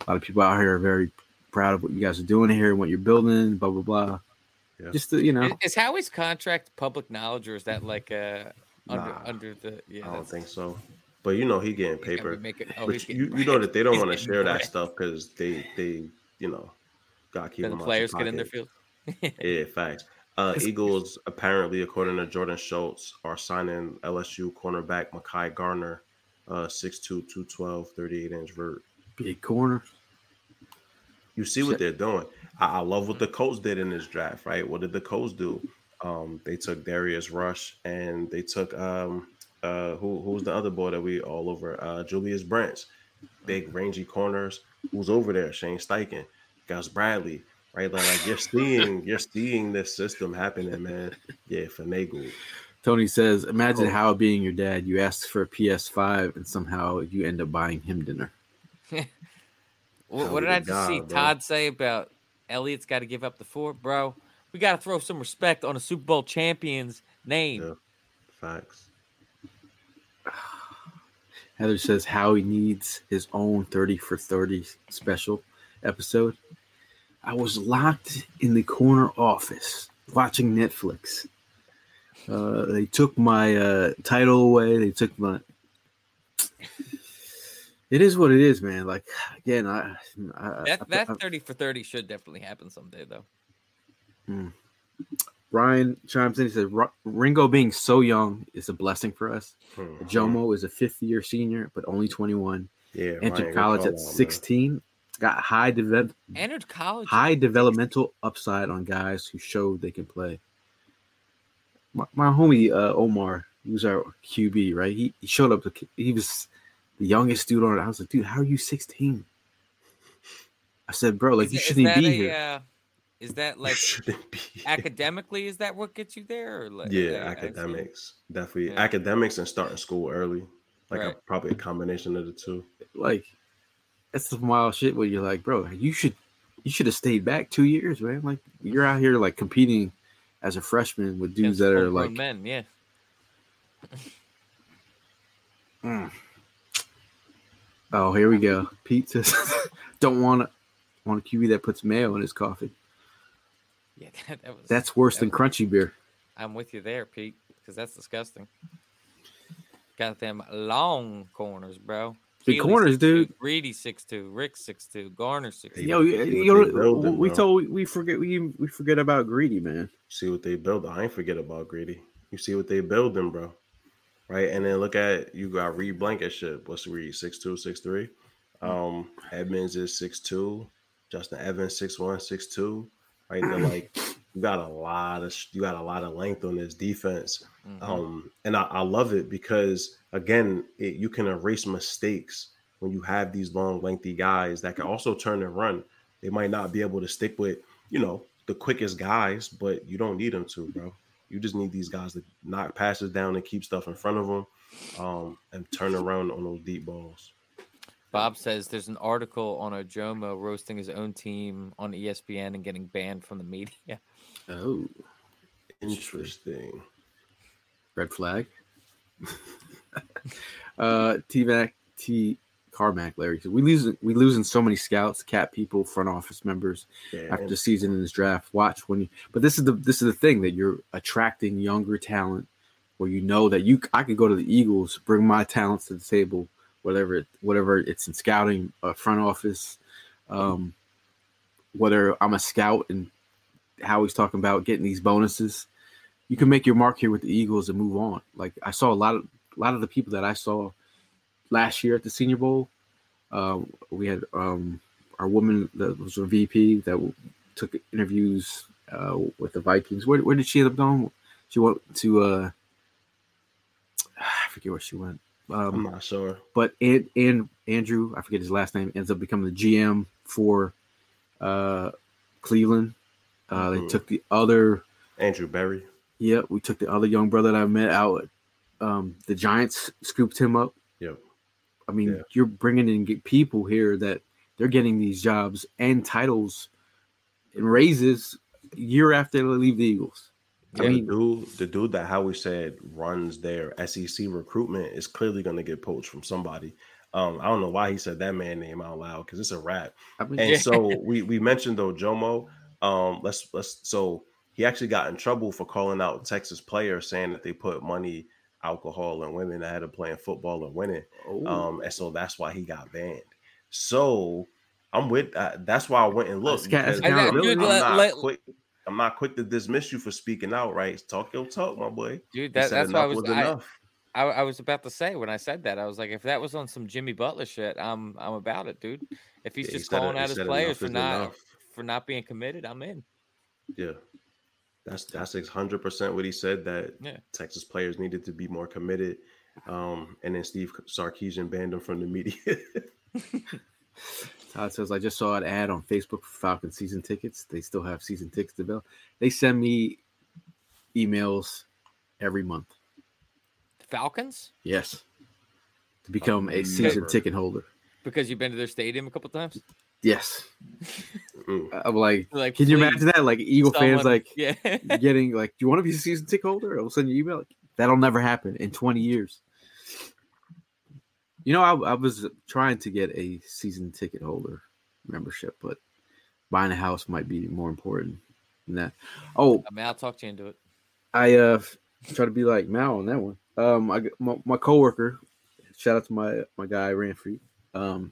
a lot of people out here are very proud of what you guys are doing here and what you're building, blah blah blah." Yeah. Just to, you know, Is, is Howie's contract public knowledge, or is that like uh under Nah, under the? Yeah, I don't that's- think so. But you know, he getting he's gotta be paper. making- oh, he's but getting you, you know that they don't want to getting share that stuff because they they you know got to keep them the players get in their field. Yeah, facts. Uh, Eagles apparently, according to Jordan Schultz, are signing LSU cornerback Mekhi Garner, uh, 6'2", 212, 38 inch vert. big corner. You see what they're doing. I, I love what the Colts did in this draft, right? What did the Colts do? Um, they took Darius Rush and they took um, uh, who who's the other boy that we all over? Uh, Julius Brents, big rangy corners. Who's over there? Shane Steichen, Gus Bradley, right? Like, like you're seeing you're seeing this system happening, man. Yeah, finagle. Tony says, "Imagine Cool. how being your dad, you ask for a PS5 and somehow you end up buying him dinner." What, what did I just see bro. Todd say about Elliott's got to give up the four, bro? We got to throw some respect on a Super Bowl champion's name. Yeah. Facts. Heather says Howie needs his own 30 for 30 special episode. I was locked in the corner office watching Netflix. Uh, they took my uh, title away. They took my. It is what it is, man. Like again, I, I That I- that I- thirty for thirty should definitely happen someday, though. Ryan chimes in. He said "Ro- Ringo being so young is a blessing for us. Mhm. Jomo is a fifth year senior, but only 21. Yeah, Entered Ryan, college call at out, man. 16. Got high develop Entered college. high developmental upside on guys who showed they can play. My, my homie uh, Omar, he was our QB, right? He, he showed up. To, he was the youngest dude on it. I was like, dude, how are you 16? I said, bro, like Is you that- is shouldn't be a, here. uh, is that like academically? Is that what gets you there? Or like, yeah, I- I academics definitely Yeah. academics and starting school early, like a, probably a combination of the two. Like, that's some wild shit where you're like, bro, you should you should have stayed back two years, man. Like you're out here like competing as a freshman with dudes Against that are like men. Yeah. Mm. Oh, here we go. Pete says, "Don't want to want a QB that puts mayo in his coffee. Yeah, that, that was. That's worse that than was- crunchy beer." I'm with you there, Pete, because that's disgusting. Got them long corners, bro. The corners, 6'2", dude. Greedy six two, Rick six two, Garner six two. Hey, Yo, you, you know, we told we forget we we forget about greedy man. See what they build. I ain't forget about Greedy. You see what they building, bro. Right, and then look at you got Reed Blankenship. What's Reed? Six two, six three. Um, Edmunds is six two. Justin Evans six one, six two. Right, they're like you got a lot of you got a lot of length on this defense. Mhm. Um, and I, I love it because again, it, you can erase mistakes when you have these long, lengthy guys that can also turn and run. They might not be able to stick with, you know, the quickest guys, but you don't need them to, bro. You just need these guys to knock passes down and keep stuff in front of them, um, and turn around on those deep balls. Bob says there's an article on Ojomo roasting his own team on ESPN and getting banned from the media. Oh, Interesting. red flag. uh, T Mac T Carmack Larry. We losing we losing so many scouts, cat people, front office members. Yeah, after the season in this draft. Watch when you, but this is the this is the thing that you're attracting younger talent, where you know that you I could go to the Eagles, bring my talents to the table, whatever it, whatever it's in scouting, uh, front office, um, whether I'm a scout and how he's talking about getting these bonuses. You can make your mark here with the Eagles and move on. Like I saw a lot of a lot of the people that I saw last year at the Senior Bowl. Uh, we had um, our woman that was a VP that took interviews uh, with the Vikings. Where, where did she end up going? She went to uh, I forget where she went. I'm Um, not sure. but and, and Andrew, I forget his last name, ends up becoming the GM for uh, Cleveland. Uh, They Mhm. took the other, Andrew Berry. yeah, we took the other young brother that I met out. Um, the Giants scooped him up. Yep. I mean, Yeah. you're bringing in people here that they're getting these jobs and titles and raises year after they leave the Eagles. I mean- the dude, the dude that Howie said runs their SEC recruitment is clearly going to get poached from somebody. Um, I don't know why he said that man name out loud because it's a rap. I mean, And Yeah. so we we mentioned though Jomo. Um, let's let's so he actually got in trouble for calling out Texas players saying that they put money, alcohol, and women ahead of playing football and winning. oh, Um, and so that's why he got banned. So I'm with uh, that's why I went and looked. That's ca- that's because I'm, accountability. Dude, let- not let- quick. I'm not quick to dismiss you for speaking out. Right? Talk your talk, my boy. Dude, that, that's what I enough was. I, enough. I, I was about to say when I said that. I was like, if that was on some Jimmy Butler shit, I'm I'm about it, dude. If he's Yeah, just said it- calling he out his players for not enough. for not being committed, I'm in. Yeah. That's that's hundred percent what he said that Yeah. Texas players needed to be more committed. Um, and then Steve Sarkisian banned him from the media. Todd says, I just saw an ad on Facebook for Falcon season tickets. They still have season tickets to available. They send me emails every month. Falcons Yes. To become a season never. ticket holder. because you've been to their stadium a couple times. Yes. Mm. I'm like, Like, can you imagine that? Like Eagle fans like yeah, getting like, do you want to be a season ticket holder? I'll send you email. That'll never happen in 20 years. You know, I, I was trying to get a season ticket holder membership, but buying a house might be more important than that. Oh, I mean, I'll talk to you into it. I uh try to be like Mal on that one. Um, I my, my coworker, shout out to my my guy Ranfrey, um,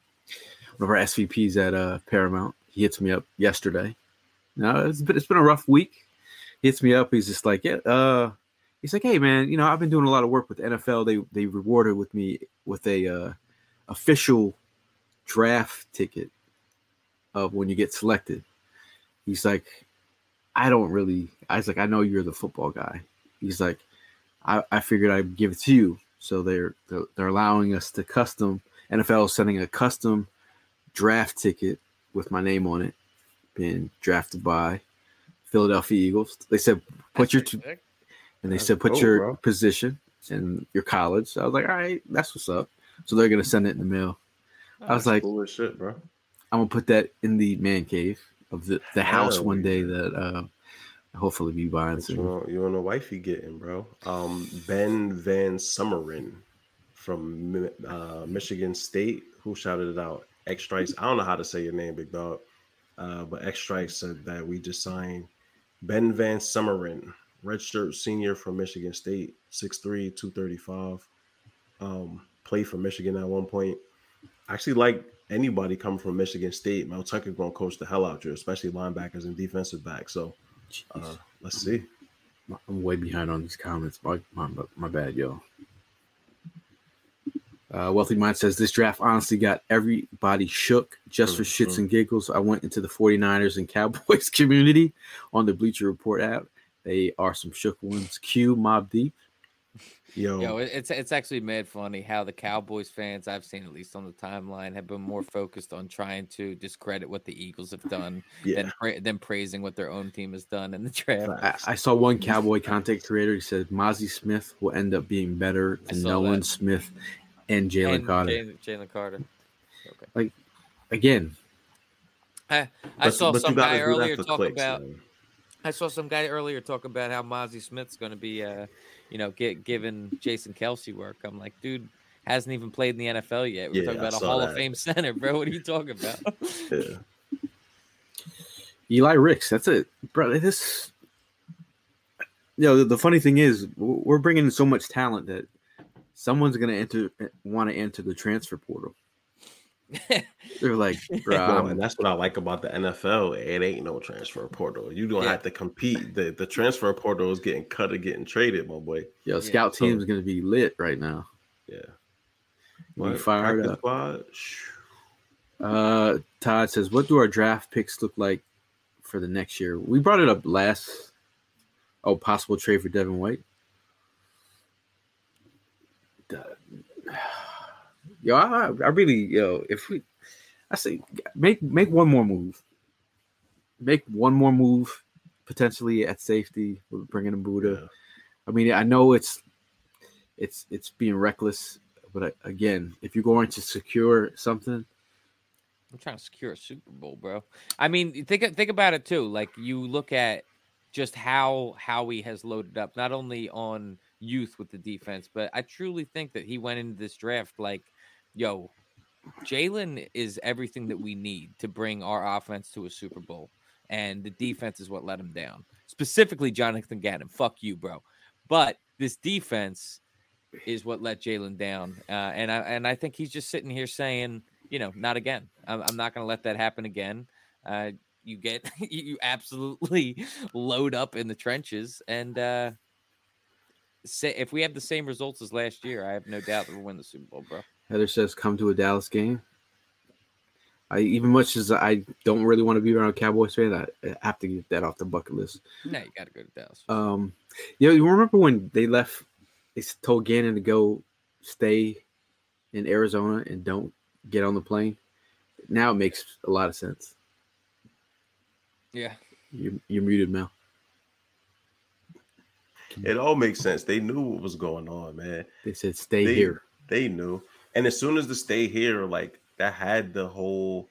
one of our SVPs at uh Paramount. He hits me up yesterday. Now it's been it's been a rough week. hits me up. He's just like, yeah, uh, he's like, hey man, you know, I've been doing a lot of work with the NFL. They they rewarded with me with a uh, official draft ticket of when you get selected. He's like, I don't really. I was like, I know you're the football guy. He's like, I, I figured I'd give it to you. So they're they're, they're allowing us to custom. NFL sending a custom draft ticket with my name on it, being drafted by Philadelphia Eagles. They said put That's your t- and they That's said put cool, your bro. position and your college. So I was like, all right, that's what's up. So they're gonna send it in the mail. I was like, cool shit, bro. I'm gonna put that in the man cave of the, the house one day that uh hopefully be buying What you soon. want, you want a wifey getting, bro? Um, Ben VanSumeren from uh, Michigan State, who shouted it out. X Strikes. I don't know how to say your name, big dog. Uh, but X Strikes said that we just signed Ben VanSumeren, redshirt senior from Michigan State, 6'3, 235. Um, played for Michigan at one point. Actually, like anybody coming from Michigan State, Mel Tucker gonna coach the hell out you, especially linebackers and defensive backs. So uh, let's see. I'm way behind on these comments. My my, my bad, yo. Uh, Wealthy Mind says this draft honestly got everybody shook just for shits and giggles. I went into the 49ers and Cowboys community on the Bleacher Report app. They are some shook ones. Q Mobb Deep. Yo, Yo, it's it's actually mad funny how the Cowboys fans I've seen at least on the timeline have been more focused on trying to discredit what the Eagles have done yeah, than pra- than praising what their own team has done in the draft. I, I saw one Cowboy content creator. He said Mazi Smith will end up being better than Nolan that. Smith and Jalen Carter. Jalen Carter. Okay. Again, I, I saw some guy earlier talk clicks, about. man. I saw some guy earlier talk about how Mazi Smith's going to be, uh, you know, get given Jason Kelce work. I'm like, dude, hasn't even played in the NFL yet. We're Yeah, talking about a saw Hall of. Fame center, bro. What are you talking about? Yeah. Eli Ricks. That's it, bro. This, you know, the, the funny thing is, we're bringing in so much talent that someone's gonna enter, want to enter the transfer portal. They're like, bro, Well, and that's what I like about the NFL. It ain't no transfer portal. You don't Yeah. have to compete. The the transfer portal is getting cut or getting traded, my boy. yo, Yeah, scout so- team's gonna be lit right now. Yeah. We What? fired up. squad? Uh, Todd says, "What do our draft picks look like for the next year?" We brought it up last. Oh, possible trade for Devin White. Duh. Yo, I, I really, yo, if we, I say, make make one more move. Make one more move, potentially at safety. We're bringing in Budda. Yeah. I mean, I know it's it's it's being reckless, but again, if you're going to secure something, I'm trying to secure a Super Bowl, bro. I mean, think think about it too. Like you look at just how Howie has loaded up, not only on youth with the defense, but I truly think that he went into this draft like, yo, Jalen is everything that we need to bring our offense to a Super Bowl, and the defense is what let him down. Specifically, Jonathan Gannon. Fuck you, bro. But this defense is what let Jalen down, uh, and I and I think he's just sitting here saying, you know, not again. I'm, I'm not going to let that happen again. Uh, you get you absolutely load up in the trenches, and uh, if we have the same results as last year, I have no doubt that we'll win the Super Bowl, bro. Heather says, "Come to a Dallas game." I even much as I don't really want to be around a Cowboys fan, I I have to get that off the bucket list. No, you got to go to Dallas. Um, you know, you remember when they left? They told Gannon to go stay in Arizona and don't get on the plane. Now it makes a lot of sense. yeah, You you're muted, Mel. It all makes sense. They knew what was going on, man. They said stay They- here. They knew. And as soon as the stay here, like that had the whole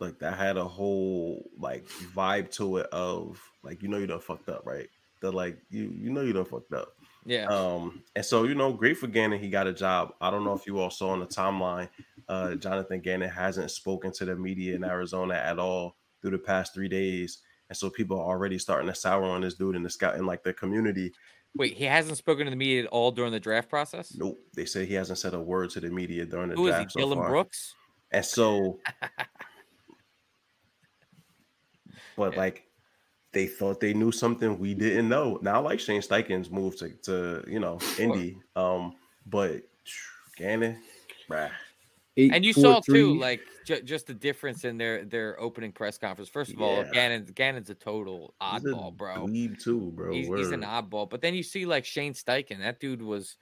like that had a whole like vibe to it of like you know you done fucked up, right? The like you you know you done fucked up. yeah. Um, and so you know, great for Gannon, he got a job. I don't know if you all saw on the timeline, uh, Jonathan Gannon hasn't spoken to the media in Arizona at all through the past three days. And so people are already starting to sour on this dude in the scout in like the community. Wait, he hasn't spoken to the media at all during the draft process. Nope. They say he hasn't said a word to the media during the draft. Who is he? so Dylan far. Brooks. And so, but Yeah. like, they thought they knew something we didn't know. Now, I like Shane Steichen's move to, to you know Indy, um, but Gannon, bruh. Eight, and you four, saw three. too, like ju- just the difference in their their opening press conference. First of all, Yeah. Gannon Gannon's a total He's a oddball, bro. dweeb too, bro. He's, he's an oddball. But then you see like Shane Steichen, that dude was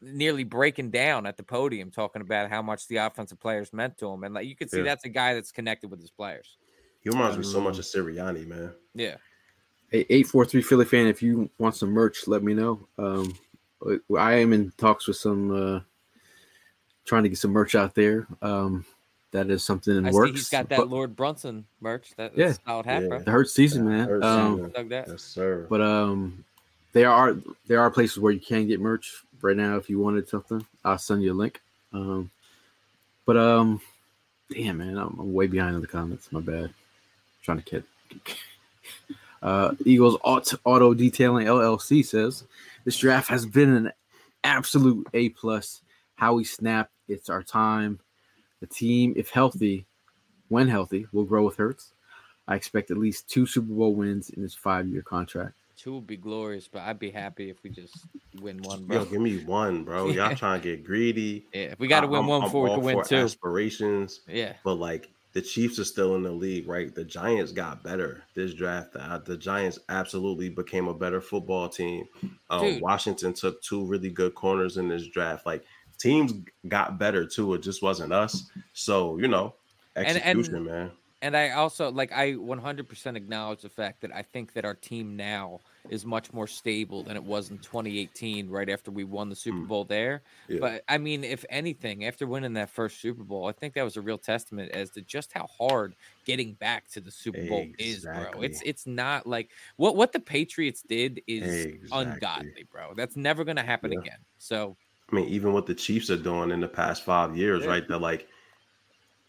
nearly breaking down at the podium talking about how much the offensive players meant to him. And like you could see Yeah. that's a guy that's connected with his players. He reminds me so much Um, of Sirianni, man. Yeah. Hey, eight four three Philly fan. If you want some merch, let me know. Um, I am in talks with some, uh, trying to get some merch out there. Um, that is something in I works. see he's got that but Lord Brunson merch. That, Yeah. that's a solid hat, the hurt season, man. Hurt Um, season. Dug that. Yes, sir. but um, there are there are places where you can get merch right now. If you wanted something, I'll send you a link. Um, but um, damn man, I'm, I'm way behind in the comments. My bad. trying to kid. Uh, Eagles Auto, Auto Detailing LLC says this draft has been an absolute A plus. How we snapped, it's our time. The team, if healthy, when healthy, will grow with Hurts. I expect at least two Super Bowl wins in this five year contract. Two would be glorious, but I'd be happy if we just win one, bro. Yo, give me one, bro. Y'all trying to get greedy. yeah, if we got to win I'm- one I'm before we can win for two. Aspirations, Yeah. but like the Chiefs are still in the league, right? The Giants got better this draft. The, the Giants absolutely became a better football team. Um, Washington took two really good corners in this draft. Like teams got better too. It just wasn't us. So you know, And- and- execution, man. And I also like I 100% acknowledge the fact that I think that our team now is much more stable than it was in 2018 right after we won the Super Mm. Bowl there. Yeah. But I mean if anything after winning that first Super Bowl, I think that was a real testament as to just how hard getting back to the Super Bowl is, bro. It's it's not like what what the Patriots did is Exactly. ungodly, bro. That's never going to happen Yeah. again. So, I mean, even what the Chiefs are doing in the past five years, Yeah. right? They're like,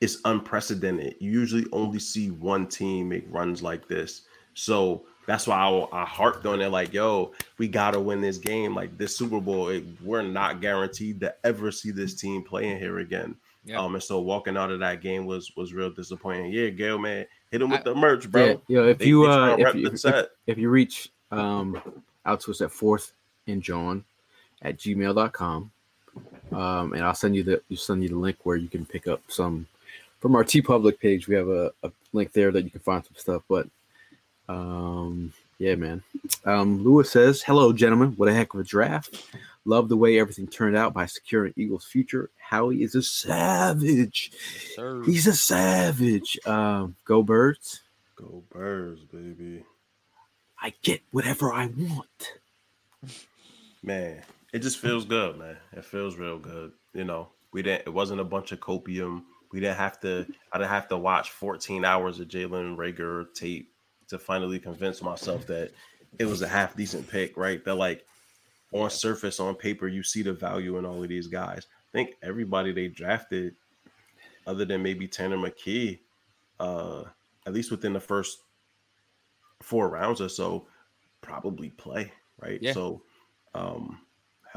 it's unprecedented. You usually only see one team make runs like this. So that's why I, I harped on it like, yo, we got to win this game. Like this Super Bowl, it, we're not guaranteed to ever see this team playing here again. Yeah. Um, and so walking out of that game was was real disappointing. Yeah, Gail, man, hit him with I- the merch, bro. Yeah, yeah. If They- you they uh, if you, the if, if you reach um out to us at fourth and Jawn at gmail.com. Um, and I'll send you the you send you the link where you can pick up some from our TeePublic page. We have a, a link there that you can find some stuff. But um, yeah, man. Um, Lewis says, "Hello, gentlemen. What a heck of a draft! Love the way everything turned out by securing Eagles' future. Howie is a savage. sir. He's a savage. Um, go birds. Go Birds, baby. I get whatever I want." Man, it just feels good, man. It feels real good. You know, we didn't. It wasn't a bunch of copium. We didn't have to. I didn't have to watch 14 hours of Jalen Reagor tape to finally convince myself that it was a half decent pick. Right? That like on surface, on paper, you see the value in all of these guys. I think everybody they drafted, other than maybe Tanner McKee, uh, at least within the first four rounds or so, probably play. Right? Yeah. So um,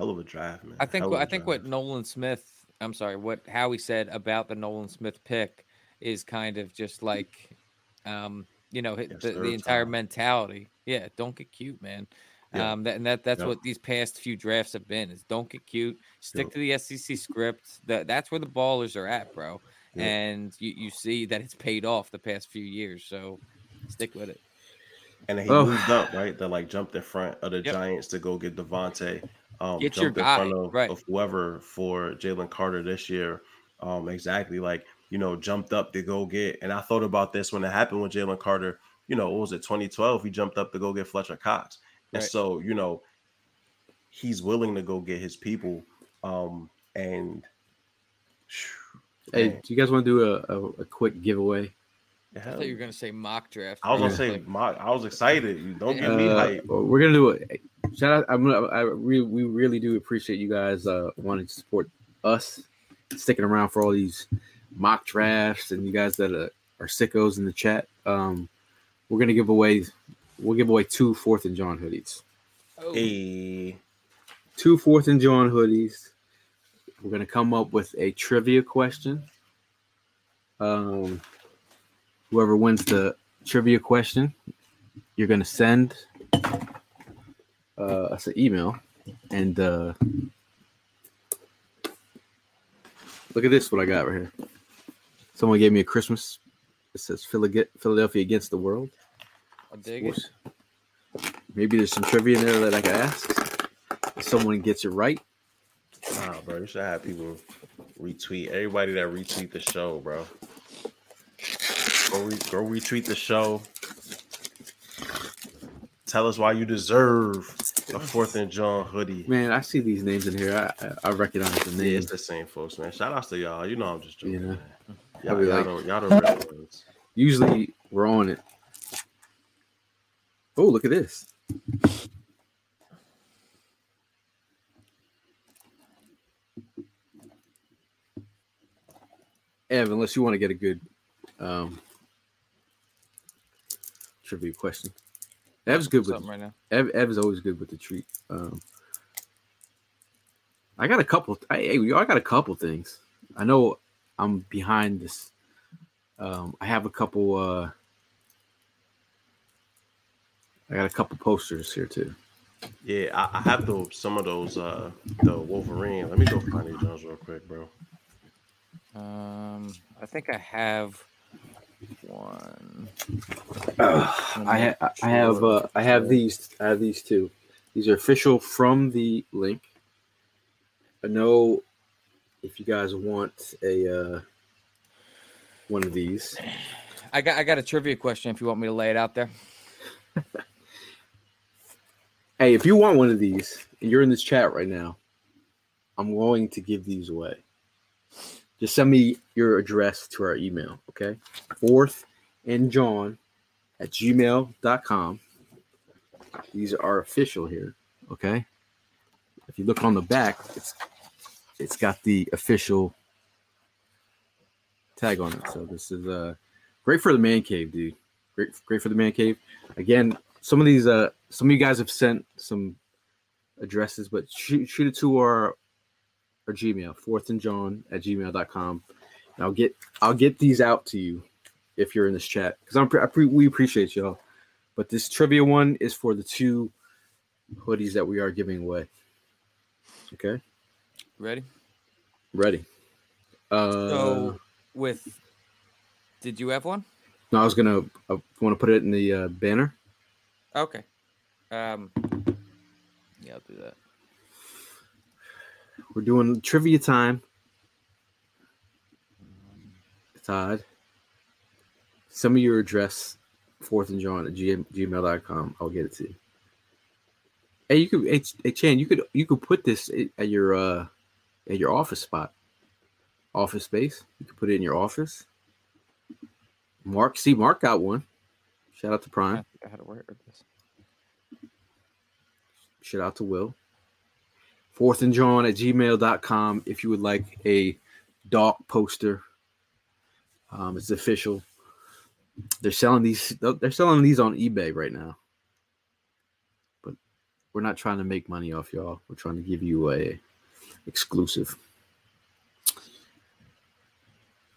hell of a draft, man. I think Hell of I a think what. Nolan Smith, I'm sorry, what Howie said about the Nolan Smith pick is kind of just like, um, you know, Yes, the, the entire Tom. mentality. Yeah, don't get cute, man. Yeah. Um, that, and that that's Yep. what these past few drafts have been: is don't get cute, stick Yep. to the SEC script. That that's where the ballers are at, bro. Yep. And you, you see that it's paid off the past few years, so stick with it. and he Oh. moved up, right? They like jumped in front of the Yep. Giants to go get DeVonta. Um, Get your jumped in guy, front of, right. of whoever for Jalen Carter this year. Um, exactly. Like, you know, jumped up to go get. And I thought about this when it happened with Jalen Carter. You know, what was it 2012? He jumped up to go get Fletcher Cox. And Right. so, you know, he's willing to go get his people. Um, and Hey, man, do you guys want to do a, a, a quick giveaway? I thought you were gonna say mock draft. I was gonna say, mock. I was excited. You don't give me Uh, hype. well, we're gonna do it. Shout out! I'm gonna. I really, we really do appreciate you guys uh, wanting to support us, sticking around for all these mock drafts, and you guys that are, are sickos in the chat. Um, we're gonna give away. We'll give away two Fourth and Jawn hoodies. oh, Hey, Two Fourth and Jawn hoodies. We're gonna come up with a trivia question. Um, whoever wins the trivia question, you're gonna send uh, us an email, and uh, look at this. What I got right here. Someone gave me a Christmas. It says Phila- Philadelphia against the world. I dig it. Maybe there's some trivia in there that I can ask. If someone gets it right, Nah, bro, you should have people retweet everybody that retweet the show, bro. Go, re- go retweet the show. Tell us why you deserve a Fourth and Jawn hoodie. man, I see these names in here. I I, I recognize the Yeah, names. it's the same folks, man. Shout outs to y'all. You know I'm just joking. Yeah. man. Y'all, y'all, like- don't, y'all real ones. Usually we're on it. Oh, look at this. Ev, unless you want to get a good um, trivia question. Ev's good with Something right now. Ev, Ev is always good with the treat. Um, I got a couple. I, hey, I got a couple things. I know I'm behind this. Um, I have a couple. Uh, I got a couple posters here too. Yeah, I, I have those some of those uh the Wolverine. Let me go find these Jones real quick, bro. Um, I think I have one. I ha- I have uh, I have these I have these two. These are official from the link. I know if you guys want a uh, one of these. I got I got a trivia question if you want me to lay it out there. Hey, if you want one of these and you're in this chat right now, I'm going to give these away. Just send me your address to our email, okay? Fourth and Jawn at gmail.com. These are official here, okay? If you look on the back, it's it's got the official tag on it. So this is uh great for the man cave, dude. Great great for the man cave. Again, some of these uh some of you guys have sent some addresses, but shoot, shoot it to our our Gmail, fourth and Jawn at gmail.com. And I'll get I'll get these out to you if you're in this chat because I'm pre- I pre- we appreciate y'all. But this trivia one is for the two hoodies that we are giving away. Okay, Ready? ready. Uh, So with did you have one? no, I was gonna I want to put it in the uh, banner. Okay. Um yeah, I'll do that. We're doing trivia time. Todd, send me your address, fourth and Jawn at gm- gmail.com. I'll get it to you. Hey, you could, hey, hey, Chan, you could, you could put this at your, uh, at your office spot, office space. You could put it in your office. Mark, see, Mark got one. Shout out to Prime. I had to wear this. Shout out to Will. Fourth and Jawn at gmail.com if you would like a dog poster. Um, it's official. They're selling these they're selling these on eBay right now. But we're not trying to make money off y'all. We're trying to give you a exclusive.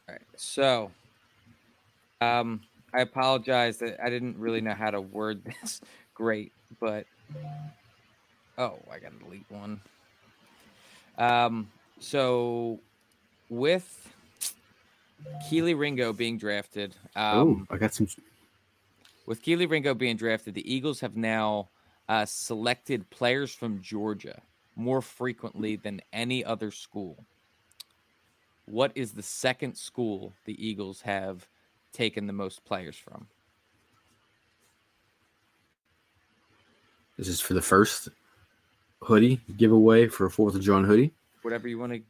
All right. So, um, I apologize that I didn't really know how to word this great, but oh, I got to delete one. Um, so with Kelee Ringo being drafted, um, oh, I got some with Kelee Ringo being drafted, the Eagles have now uh, selected players from Georgia more frequently than any other school. What is the second school the Eagles have taken the most players from? this is for the first hoodie giveaway for a fourth of Jawn hoodie. Whatever you want to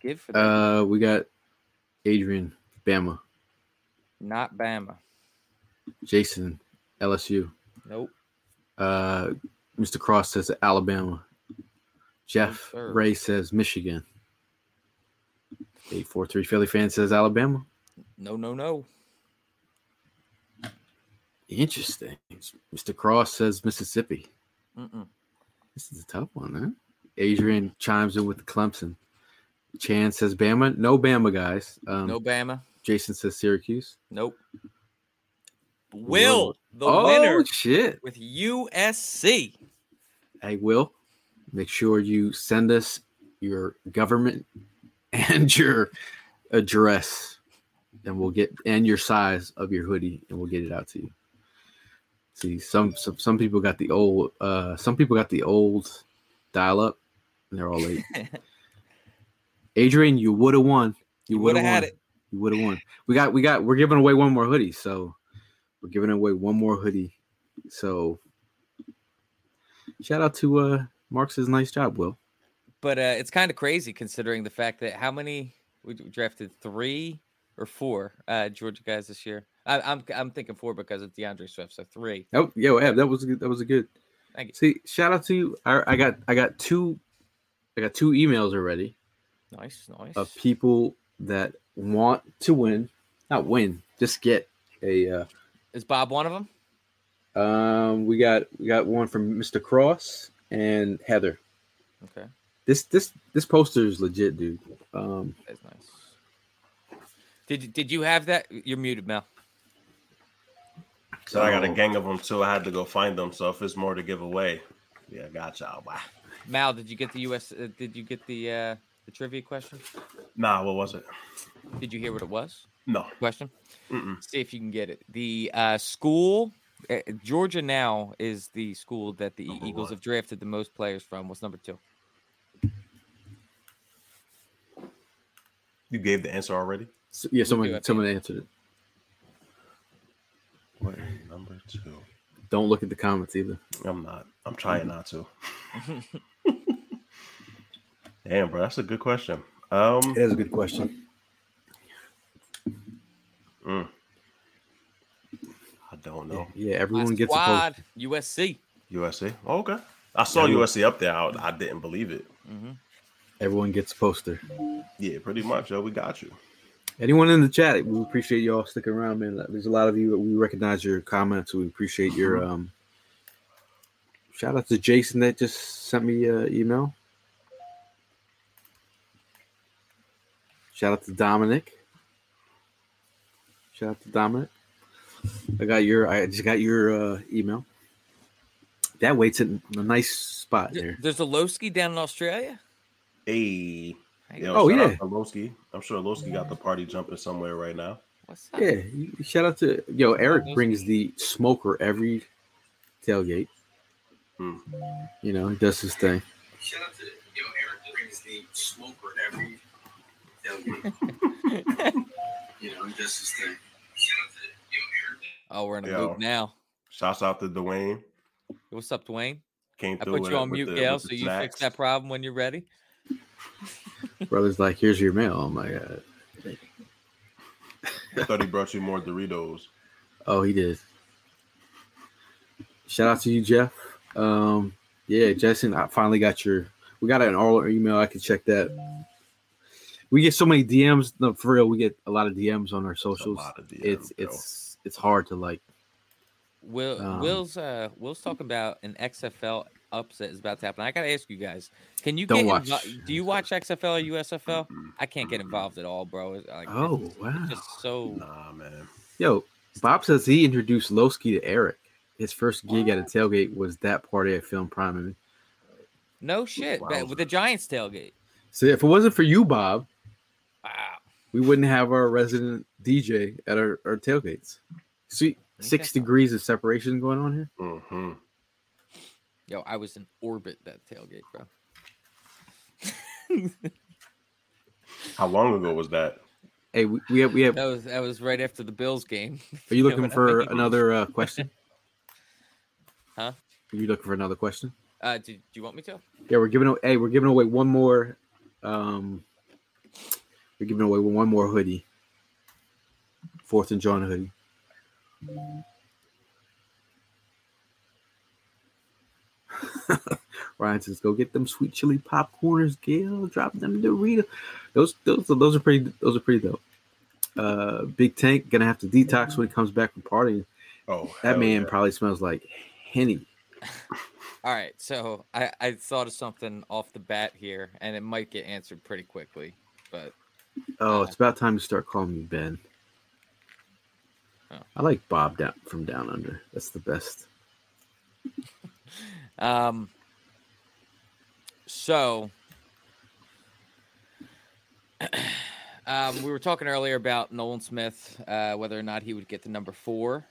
give for that. Uh we got Adrian Bama, Not Bama. Jason LSU. Nope. Uh, Mr. Cross says Alabama. Jeff sir. Ray says Michigan. 843 Philly fan says Alabama. No, no, no. Interesting. Mr. Cross says Mississippi. Mm-mm. This is a tough one, huh? Adrian chimes in with Clemson. Chan says Bama. No Bama, guys. Um, No Bama. Jason says Syracuse. Nope. Will, the oh winner shit! with USC. Hey, Will, make sure you send us your government and your address, and we'll get and your size of your hoodie, and we'll get it out to you. See, some some, some people got the old, uh, some people got the old dial up, and they're all late. Adrian, you would have won. You would have had it. You would have won. We got, we got, we're giving away one more hoodie, so we're giving away one more hoodie. So, shout out to uh Mark says nice job, Will. But uh, it's kind of crazy considering the fact that how many we drafted three or four uh, Georgia guys this year. I, I'm I'm thinking four because of D'Andre Swift, so three. Oh, yo, Eb, that was a good, that was a good. Thank you. See, shout out to you. I, I got I got two, I got two emails already Nice, nice. of people that want to win, not win, just get a. uh Is Bob one of them? Um, we got we got one from Mr. Cross and Heather. Okay, This this this poster is legit, dude. Um, that's nice. Did did you have that? You're muted, Mel. So I got a gang of them too. I had to go find them. So if it's more to give away, yeah, gotcha. Wow. Mal, did you get the US? Uh, did you get the uh, the trivia question? Nah, what was it? Did you hear what it was? No. Question. Mm-mm. See if you can get it. The uh, school, uh, Georgia now is the school that the Number Eagles one. have drafted the most players from. What's number two? You gave the answer already. so, yeah, do someone someone answered it. What number two? Don't look at the comments either. I'm not. I'm trying not to. Damn, bro, that's a good question. Um, That is a good question. mm. I don't know. Yeah, My everyone gets a post. USC. USC. Oh, okay. I saw Yeah. USC up there. I, I didn't believe it. hmm Everyone gets a poster. Yeah, pretty much. Yo, we got you. Anyone in the chat, we appreciate y'all sticking around, man. There's a lot of you. We recognize your comments. We appreciate your um. Shout out to Jason that just sent me an email. Shout out to Dominic. Shout out to Dominic. I got your. I just got your uh, email. That waits in a nice spot there. There's a low Lowski down in Australia. Hey. Hey, Yo, Oh, yeah. to Lowski. I'm sure Lowski got the party jumping somewhere right now. What's up? Yeah, shout out to yo. Eric brings the smoker every tailgate. Hmm. You know, he does his thing. Shout out to yo, Eric brings the smoker every tailgate. you know, he does his thing. Shout out to yo, Eric. Oh, we're in a Yo. loop now. Shouts out to Dwayne. What's up, Dwayne? Came I put you on mute, the- Gail, so the you fix that problem when you're ready. Brother's like, here's your mail. Oh my like, uh, I thought he brought you more Doritos. oh, he did. Shout out to you, Jeff. Um, yeah, Jason, I finally got your. We got an all email. I can check that. We get so many DMs. No, for real, we get a lot of DMs on our It's a socials. lot of DMs, it's bro. it's it's hard to like. Will Um, Will's uh Will's talking about an XFL upset is about to happen. I gotta ask you guys, can you Don't get watch invo- do you watch XFL or USFL? I can't get involved at all, bro. It's Like, Oh it's wow! just so Nah, man. Yo, Bob says he introduced Lowski to Eric. His first gig at a tailgate was that party at Film Prime. no shit Wow. with the Giants tailgate. So if it wasn't for you, Bob, Wow. we wouldn't have our resident DJ at our, our tailgates. See, six degrees of separation going on here. hmm Yo, I was in orbit that tailgate, bro. How long ago was that? Hey, we, we have we have. That was that was right after the Bills game. Are you looking what I for mean? another uh, question? Huh? Are you looking for another question? Uh, do, do you want me to? Yeah, we're giving away. Hey, we're giving away one more. Um, we're giving away one more hoodie. Fourth and Jawn hoodie. Ryan says, "Go get them sweet chili popcorners, Gail. Drop them Dorito. Those, those, those are pretty. Those are pretty dope. Uh, Big Tank gonna have to detox when he comes back from partying. Oh, That man yeah. probably smells like henny. All right, so I, I thought of something off the bat here, and it might get answered pretty quickly. But Oh, it's about time to start calling me Ben. I like Bob down from Down Under. That's the best. Um, so, um, we were talking earlier about Nolan Smith, uh, whether or not he would get the number four.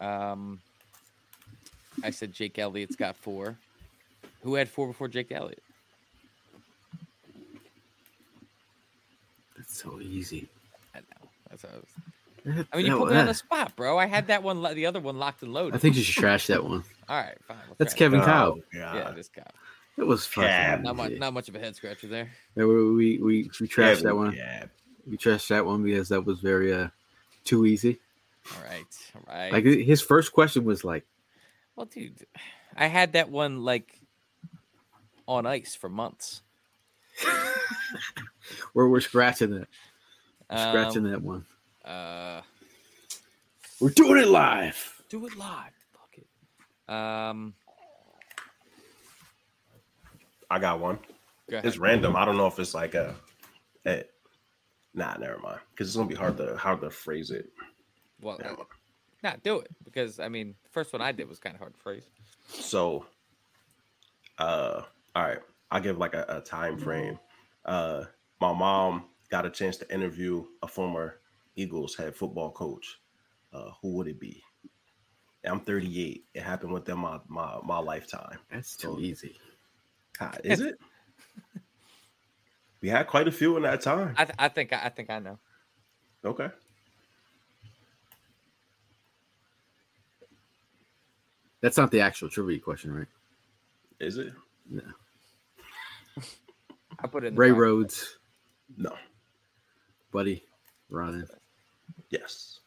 Um, I said Jake Elliott's got four. Who had four before Jake Elliott? That's so easy. I know. That's how I, was... I mean, you put me on the spot, bro. I had that one, the other one locked and loaded. I think you should trash that one. All right, fine. we'll That's try it. Kevin Oh, Yeah, this guy. It was fucking Yeah, Not much, not much of a head scratcher there. Yeah, we, we we we trashed that one. Yeah. We trashed that one because that was very uh too easy. All right, all right. Like his first question was like, Well, dude, I had that one like on ice for months. "We're we're scratching it, We're Um, scratching that one. Uh, We're doing it live." do it live. Fuck it. Um, I got one. go. It's random. I don't know if it's like a, a nah, never mind. Because it's gonna be hard to hard to phrase it. Well, Never mind. nah, do it because I mean, the first one I did was kind of hard to phrase. So, uh, all right, I'll give like a, a time frame. Uh, my mom got a chance to interview a former Eagles head football coach. Uh, who would it be? I'm 38. It happened within my my, my lifetime. That's too easy. Ah, Is it? we had quite a few in that time. I, th- I think I think I know. Okay. That's not the actual trivia question, right? Is it? No. I put it in Ray box. Rhodes, No. buddy, Ryan. Yes.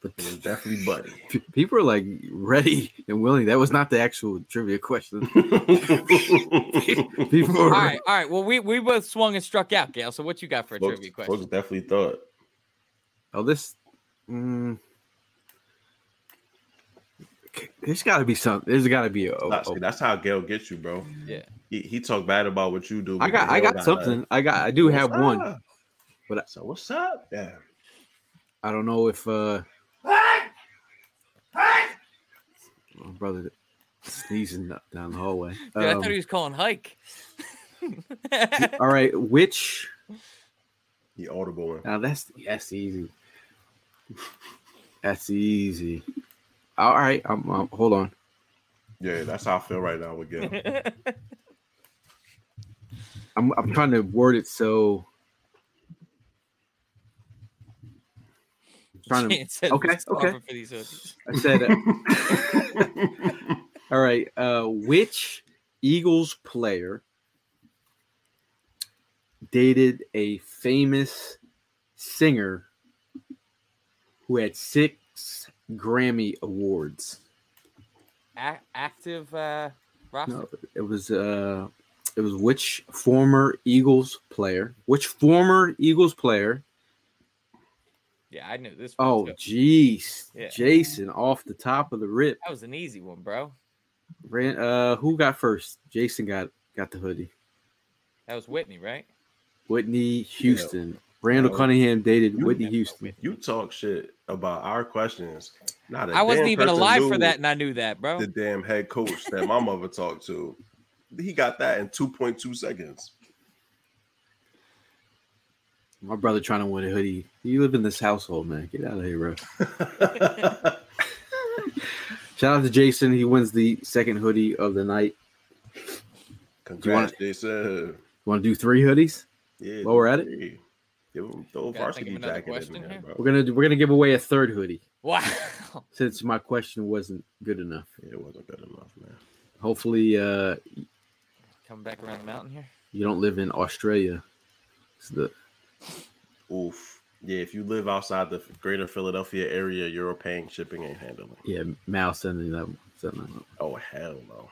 But It definitely Buddy. people are like ready and willing. That was not the actual trivia question. People All are right, all right. Well, we we both swung and struck out, Gail. So what you got for a folks, trivia folks question? definitely thought. Oh, this. Mm, there's got to be some. There's got to be a. a- Nah, that's how Gail gets you, bro. Yeah. He, he talk bad about what you do. I got. I Gail got something. I got. I do What's have one. Up? But I- so what's up? Yeah. I don't know if. uh My brother sneezing up down the hallway. Dude, I Um, thought he was calling hike. all right, which? the audible one. Now that's that's easy. That's easy. All right, I'm, I'm hold on. Yeah, that's how I feel right now with Gail. I'm I'm trying to word it so. Trying to, Chance said okay, okay. For these hoodies. I said, uh, all right. Uh, which Eagles player dated a famous singer who had six Grammy awards? A- active uh, roster. No, it was uh, it was which former Eagles player? Which former Eagles player? Yeah, I knew this. Oh, too. jeez, Yeah. Jason off the top of the rip. that was an easy one, bro. Ran, uh, who got first? Jason got got the hoodie. That was Whitney, right? Whitney Houston. Randall No. Cunningham dated You- Whitney Houston. you talk shit about our questions. Not a I wasn't even alive for that, and I knew that, bro. The damn head coach that my mother talked to. He got that in 2.2 seconds. My brother trying to win a hoodie. You live in this household, man. Get out of here, bro. Shout out to Jason. He wins the second hoodie of the night. Congrats, Jason. You want to do three hoodies? Yeah, While we're at it? Give him throw a Gotta varsity jacket in there, bro. We're gonna do, we're gonna give away a third hoodie Wow. since my question wasn't good enough. Yeah, it wasn't good enough, man. Hopefully, uh, Coming back around the mountain here. you don't live in Australia. It's the Oof. Yeah, if you live outside the greater Philadelphia area, you're paying shipping and handling. yeah, Mal sending that. Sending that. Oh hell no.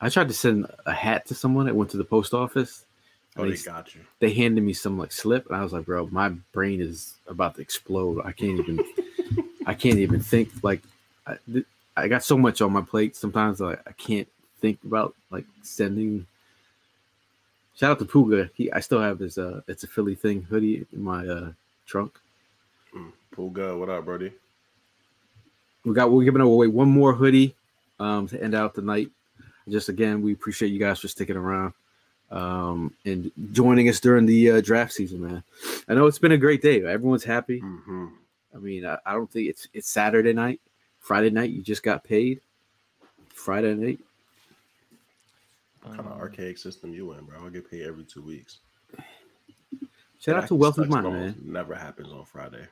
I tried to send a hat to someone. I went to the post office. Oh, they they, got you. they handed me some like slip, and I was like, "Bro, my brain is about to explode. I can't even, I can't even think. Like, I, I got so much on my plate. Sometimes I, I can't think about like sending." Shout out to Puga. He, I still have his uh, it's a Philly thing hoodie in my uh, trunk. Pool good. What up, Brody? We got we're giving away one more hoodie um, to end out the night. Just again, we appreciate you guys for sticking around um, and joining us during the uh, draft season, man. I know it's been a great day. Everyone's happy. Mm-hmm. I mean, I, I don't think it's it's Saturday night, Friday night. You just got paid. Friday night. What kind of archaic system you in, bro? I get paid every two weeks. Shout out to Wealthy Mind, man. Never happens on Friday.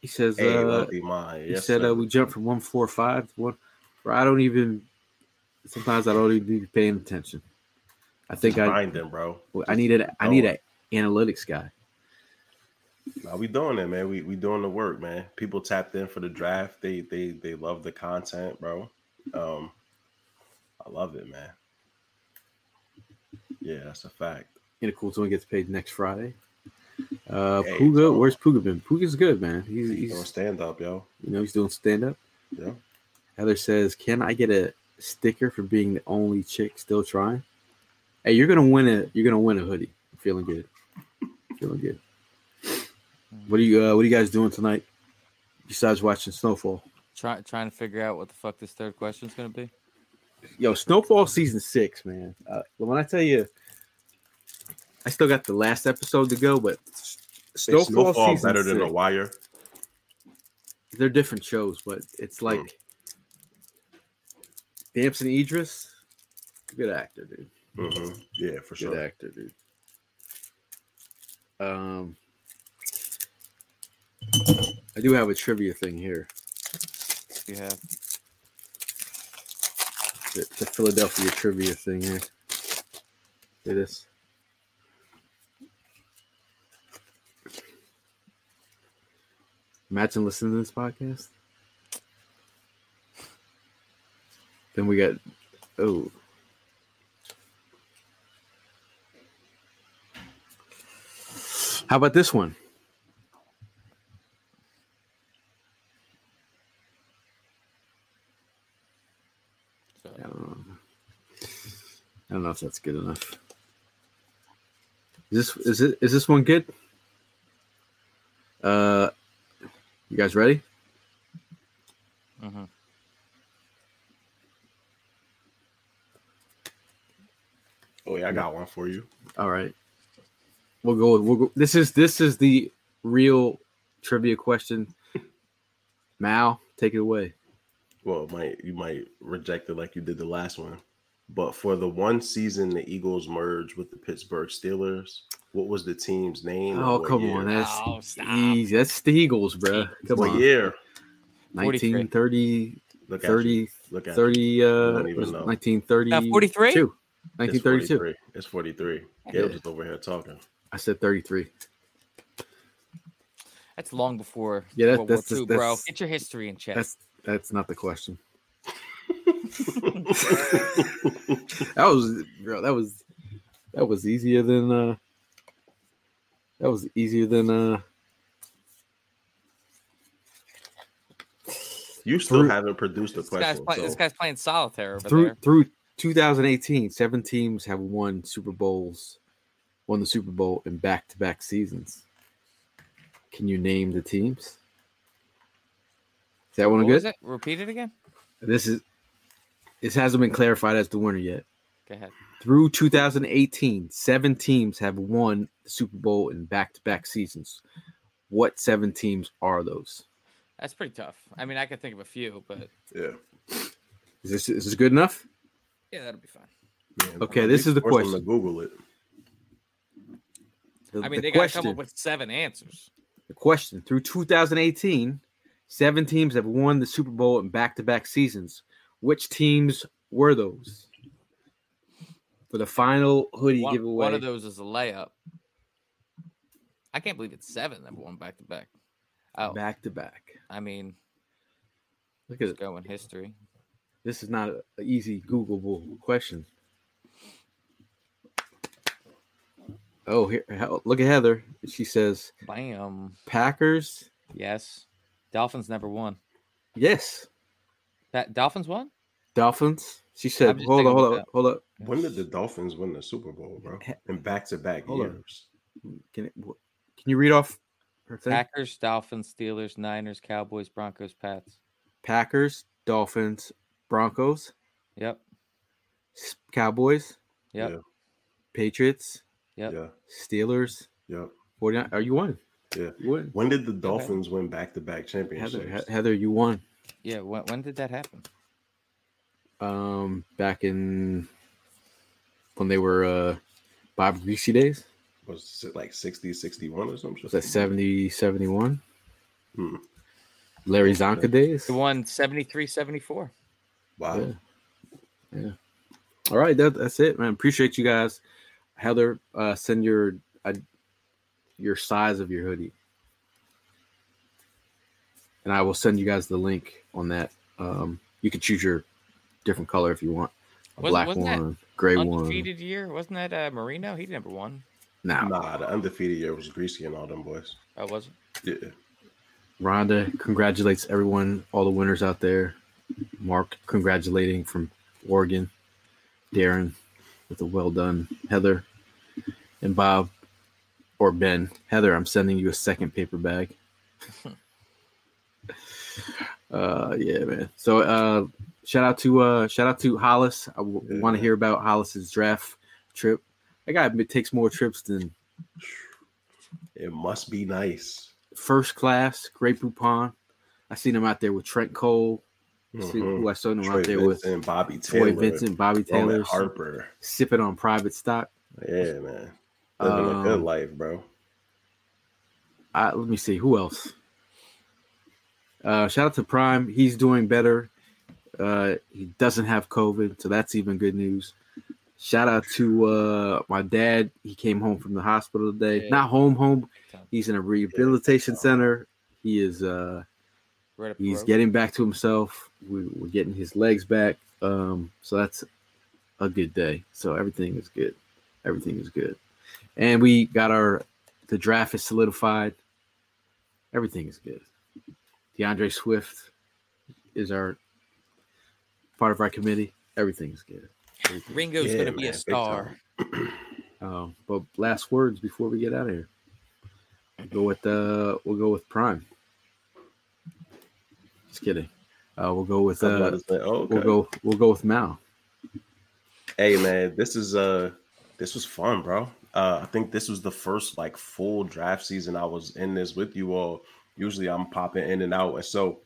He says Hey, uh, Wealthy Mind. he Yes, said uh, we jumped from one four five to one. Bro, I don't even. Sometimes I don't even be paying attention. I think Just I them, bro. I need an I need an analytics guy. Nah, we doing it, man. We we doing the work, man. People tapped in for the draft. They they they love the content, bro. Um, I love it, man. Yeah, that's a fact. And a cool one gets paid next Friday. Uh, Hey, Puga, so- where's Puga been? Puga's good, man. He's Doing he's stand up, yo. you know he's doing stand up. Yeah. Heather says, "Can I get a sticker for being the only chick still trying?" Hey, you're gonna win a you're gonna win a hoodie. I'm feeling good. feeling good. What are you uh, What are you guys doing tonight? Besides watching Snowfall, Try, trying to figure out what the fuck this third question is going to be. yo, Snowfall season six, man. Uh, when I tell you, I still got the last episode to go, but Snowfall, Snowfall, Snowfall season better than six, The Wire. they're different shows, but it's like Damson Idris, good actor, dude. hmm Yeah, for Good sure. actor, dude. Um, I do have a trivia thing here. You have The, the Philadelphia trivia thing here. It is. Imagine listening to this podcast. Then we got oh. How about this one? I don't know. I don't know if that's good enough. Is this is it is this one good? Uh you guys ready? mhm. Oh yeah, I got one for you. All right. We'll go we'll go this is this is the real trivia question. Mal, take it away. Well, it might you might reject it like you did the last one. But for the one season the Eagles merged with the Pittsburgh Steelers, what was the team's name? Oh, come year? on. That's Oh, easy. That's the Eagles, bro. Come what on. year? 1930 Look at 30 you. Look at 30 uh don't even was know. 1932. Uh, 43? you. It's 1932. 43. It's 43. Yeah. Just over here talking. I said 33. That's long before Yeah, that- World War that's- II, bro. that's- Get your history in check. That's that's not the question. That was bro, that was that was easier than uh that was easier than uh You still Through- haven't produced a this, guy's question. play, this guy's playing solitaire over through there. through 2018, seven teams have won Super Bowls, won the Super Bowl in back-to-back seasons. Can you name the teams? Is that one What good? was it? Repeat it again. This is this hasn't been clarified as the winner yet. Go ahead. Through 2018, seven teams have won the Super Bowl in back-to-back seasons. What seven teams are those? That's pretty tough. I mean, I could think of a few, but yeah. Is this is this good enough? yeah, that'll be fine. Yeah, Okay, this is the question. To Google it. The, I mean, the they got to come up with seven answers. the question through 2018, seven teams have won the Super Bowl in back-to-back seasons. Which teams were those? For the final hoodie One, giveaway, one of those is a layup. I can't believe it's seven that won back to back. Oh, back to back. I mean, Look at it. go in history. This is not an easy Googleable question. Oh, here, look at Heather. She says Bam. Packers. Yes. Dolphins never won. Yes, That Dolphins won? Dolphins. She said, "Hold on, hold on, hold up. When did the Dolphins win the Super Bowl, bro? In back to back Hold on. years. Can it, can Can you read off her thing? Packers, Dolphins, Steelers, Niners, Cowboys, Broncos, Pats. Packers, Dolphins, Broncos, Yep. Cowboys, Yep. Yeah. Patriots, Yep. Yeah. Steelers, Yep. 49. Are you one? Yeah. You won. When did the Dolphins win back to back championships? Heather, Heather, you won. Yeah. When, when did that happen? Um, back in when they were uh Bob Griese days. Was it like 60, 61 or something? Was that 70, 71? Hmm. Larry Csonka days. They won 73 74. Wow. Yeah. Yeah. All right, that, that's it, man. Appreciate you guys. Heather, uh, send your uh, your size of your hoodie, and I will send you guys the link on that. Um, you can choose your different color if you want. A Wasn't- black wasn't that one, gray one. Undefeated year. Wasn't that uh, Marino? He number one. Now, Nah, the undefeated year was Griese and all them boys. Oh, was it? Yeah. Rhonda congratulates everyone, all the winners out there. Mark congratulating from Oregon. Darren with a well done. Heather and Bob or Ben. Heather, I'm sending you a second paper bag. uh yeah, man. So uh shout out to uh shout out to Hollis. I w- Yeah. want to hear about Hollis's draft trip. That guy takes more trips than It must be nice. first class, Grey Poupon. I seen him out there with Trent Cole. See Mhm. who I saw him Troy out there with Vincent, Bobby Taylor, Troy Vincent, Bobby Roman Taylor, Harper. sipping on private stock. Yeah, man. Living a good Um, life, bro. I, let me see who else. Uh, shout out to Prime. He's doing better. Uh, he doesn't have COVID, so that's even good news. Shout out to uh, my dad. He came home from the hospital today. Yeah. Not home, home. He's in a rehabilitation center. He is. Uh, Right he's road. getting back to himself. We, we're getting his legs back. Um, so that's a good day. So everything is good. Everything is good. And we got our the draft is solidified. Everything is good. D'Andre Swift is our part of our committee. Everything's is good. Ringo's Yeah, going to be man, a star. Um, but last words before we get out of here. We'll go with uh we'll go with Prime. Just kidding. Uh, we'll go with uh, say, oh, okay. We'll go. We'll go with Mal. Hey man, this is uh this was fun, bro. Uh I think this was the first like full draft season I was in this with you all. Usually I'm popping in and out. And so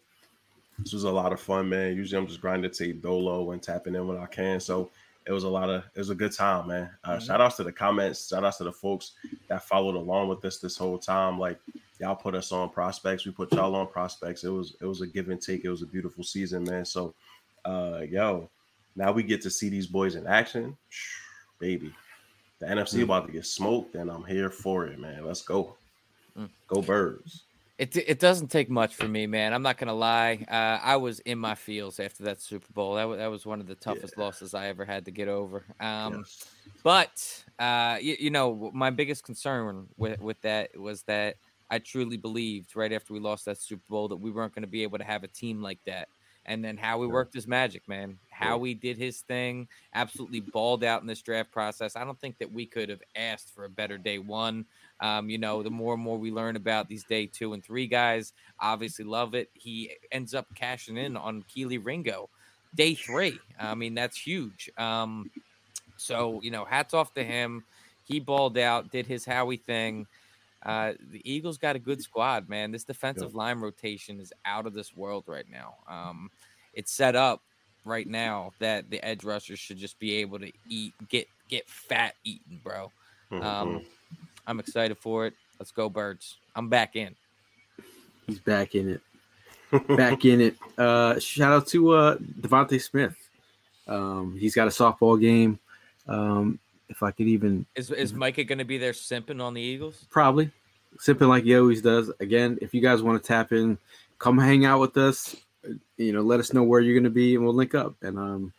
this was a lot of fun, man. Usually I'm just grinding tape dolo and tapping in when I can. So it was a lot of it was a good time, man. Uh shout outs to the comments, shout outs to the folks that followed along with us this whole time. Like y'all put us on prospects, we put y'all on prospects. It was it was a give and take. It was a beautiful season, man. So uh yo, now we get to see these boys in action. Baby. The NFC about to get smoked, and I'm here for it, man. Let's go. Mm. Go birds. It, it doesn't take much for me, man. I'm not gonna lie. Uh, I was in my feels after that Super Bowl. That was, that was one of the toughest losses I ever had to get over. Um, Yes. But uh, you, you know, my biggest concern with with that was that I truly believed right after we lost that Super Bowl that we weren't going to be able to have a team like that. And then Howie Yeah. worked his magic, man. How Yeah. he did his thing, absolutely balled out in this draft process. I don't think that we could have asked for a better day one. Um, you know, the more and more we learn about these day two and three guys, obviously love it. He ends up cashing in on Kelee Ringo, day three. I mean, that's huge. Um, so you know, hats off to him. He balled out, did his Howie thing. Uh, the Eagles got a good squad, man. This defensive line rotation is out of this world right now. Um, it's set up right now that the edge rushers should just be able to eat, get get fat eaten, bro. Mhm. Um, I'm excited for it. Let's go, birds. I'm back in. He's back in it. Back in it. Uh, shout out to uh, DeVonta Smith. Um, he's got a softball game. Um, if I could even Is is Micah going to be there simping on the Eagles? probably sipping like he always does. Again, if you guys want to tap in, come hang out with us. You know, let us know where you're going to be, and we'll link up. And um,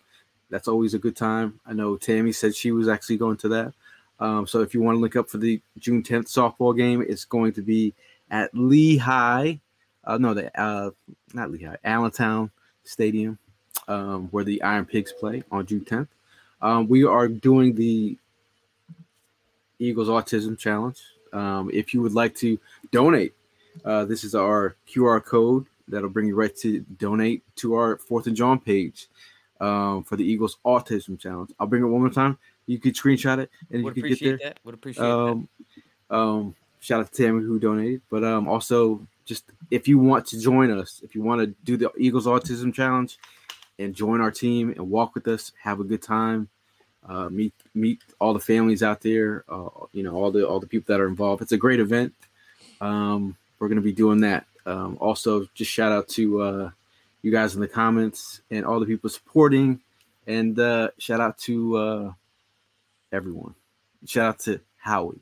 that's always a good time. I know Tammy said she was actually going to that. Um, so if you want to link up for the June 10th softball game, it's going to be at Lehigh. Uh, no, the uh, not Lehigh, Allentown Stadium, um, where the Iron Pigs play on June 10th. Um, we are doing the Eagles Autism Challenge. Um, if you would like to donate, uh, this is our QR code that'll bring you right to donate to our Fourth and Jawn page um, for the Eagles Autism Challenge. I'll bring it one more time. You could screenshot it and Would you could get appreciate there. that. Would appreciate Um, um, shout out to Tammy who donated, but um, also just if you want to join us, if you want to do the Eagles Autism Challenge and join our team and walk with us, have a good time, uh, meet meet all the families out there, uh, you know all the all the people that are involved. It's a great event. Um, we're gonna be doing that. Um, also, just shout out to uh, you guys in the comments and all the people supporting, and uh, shout out to uh, everyone. Shout out to Howie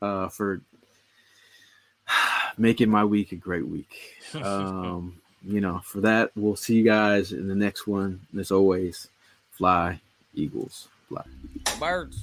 uh, for making my week a great week. Um, you know, for that, we'll see you guys in the next one. And as always, fly, Eagles, fly. Birds.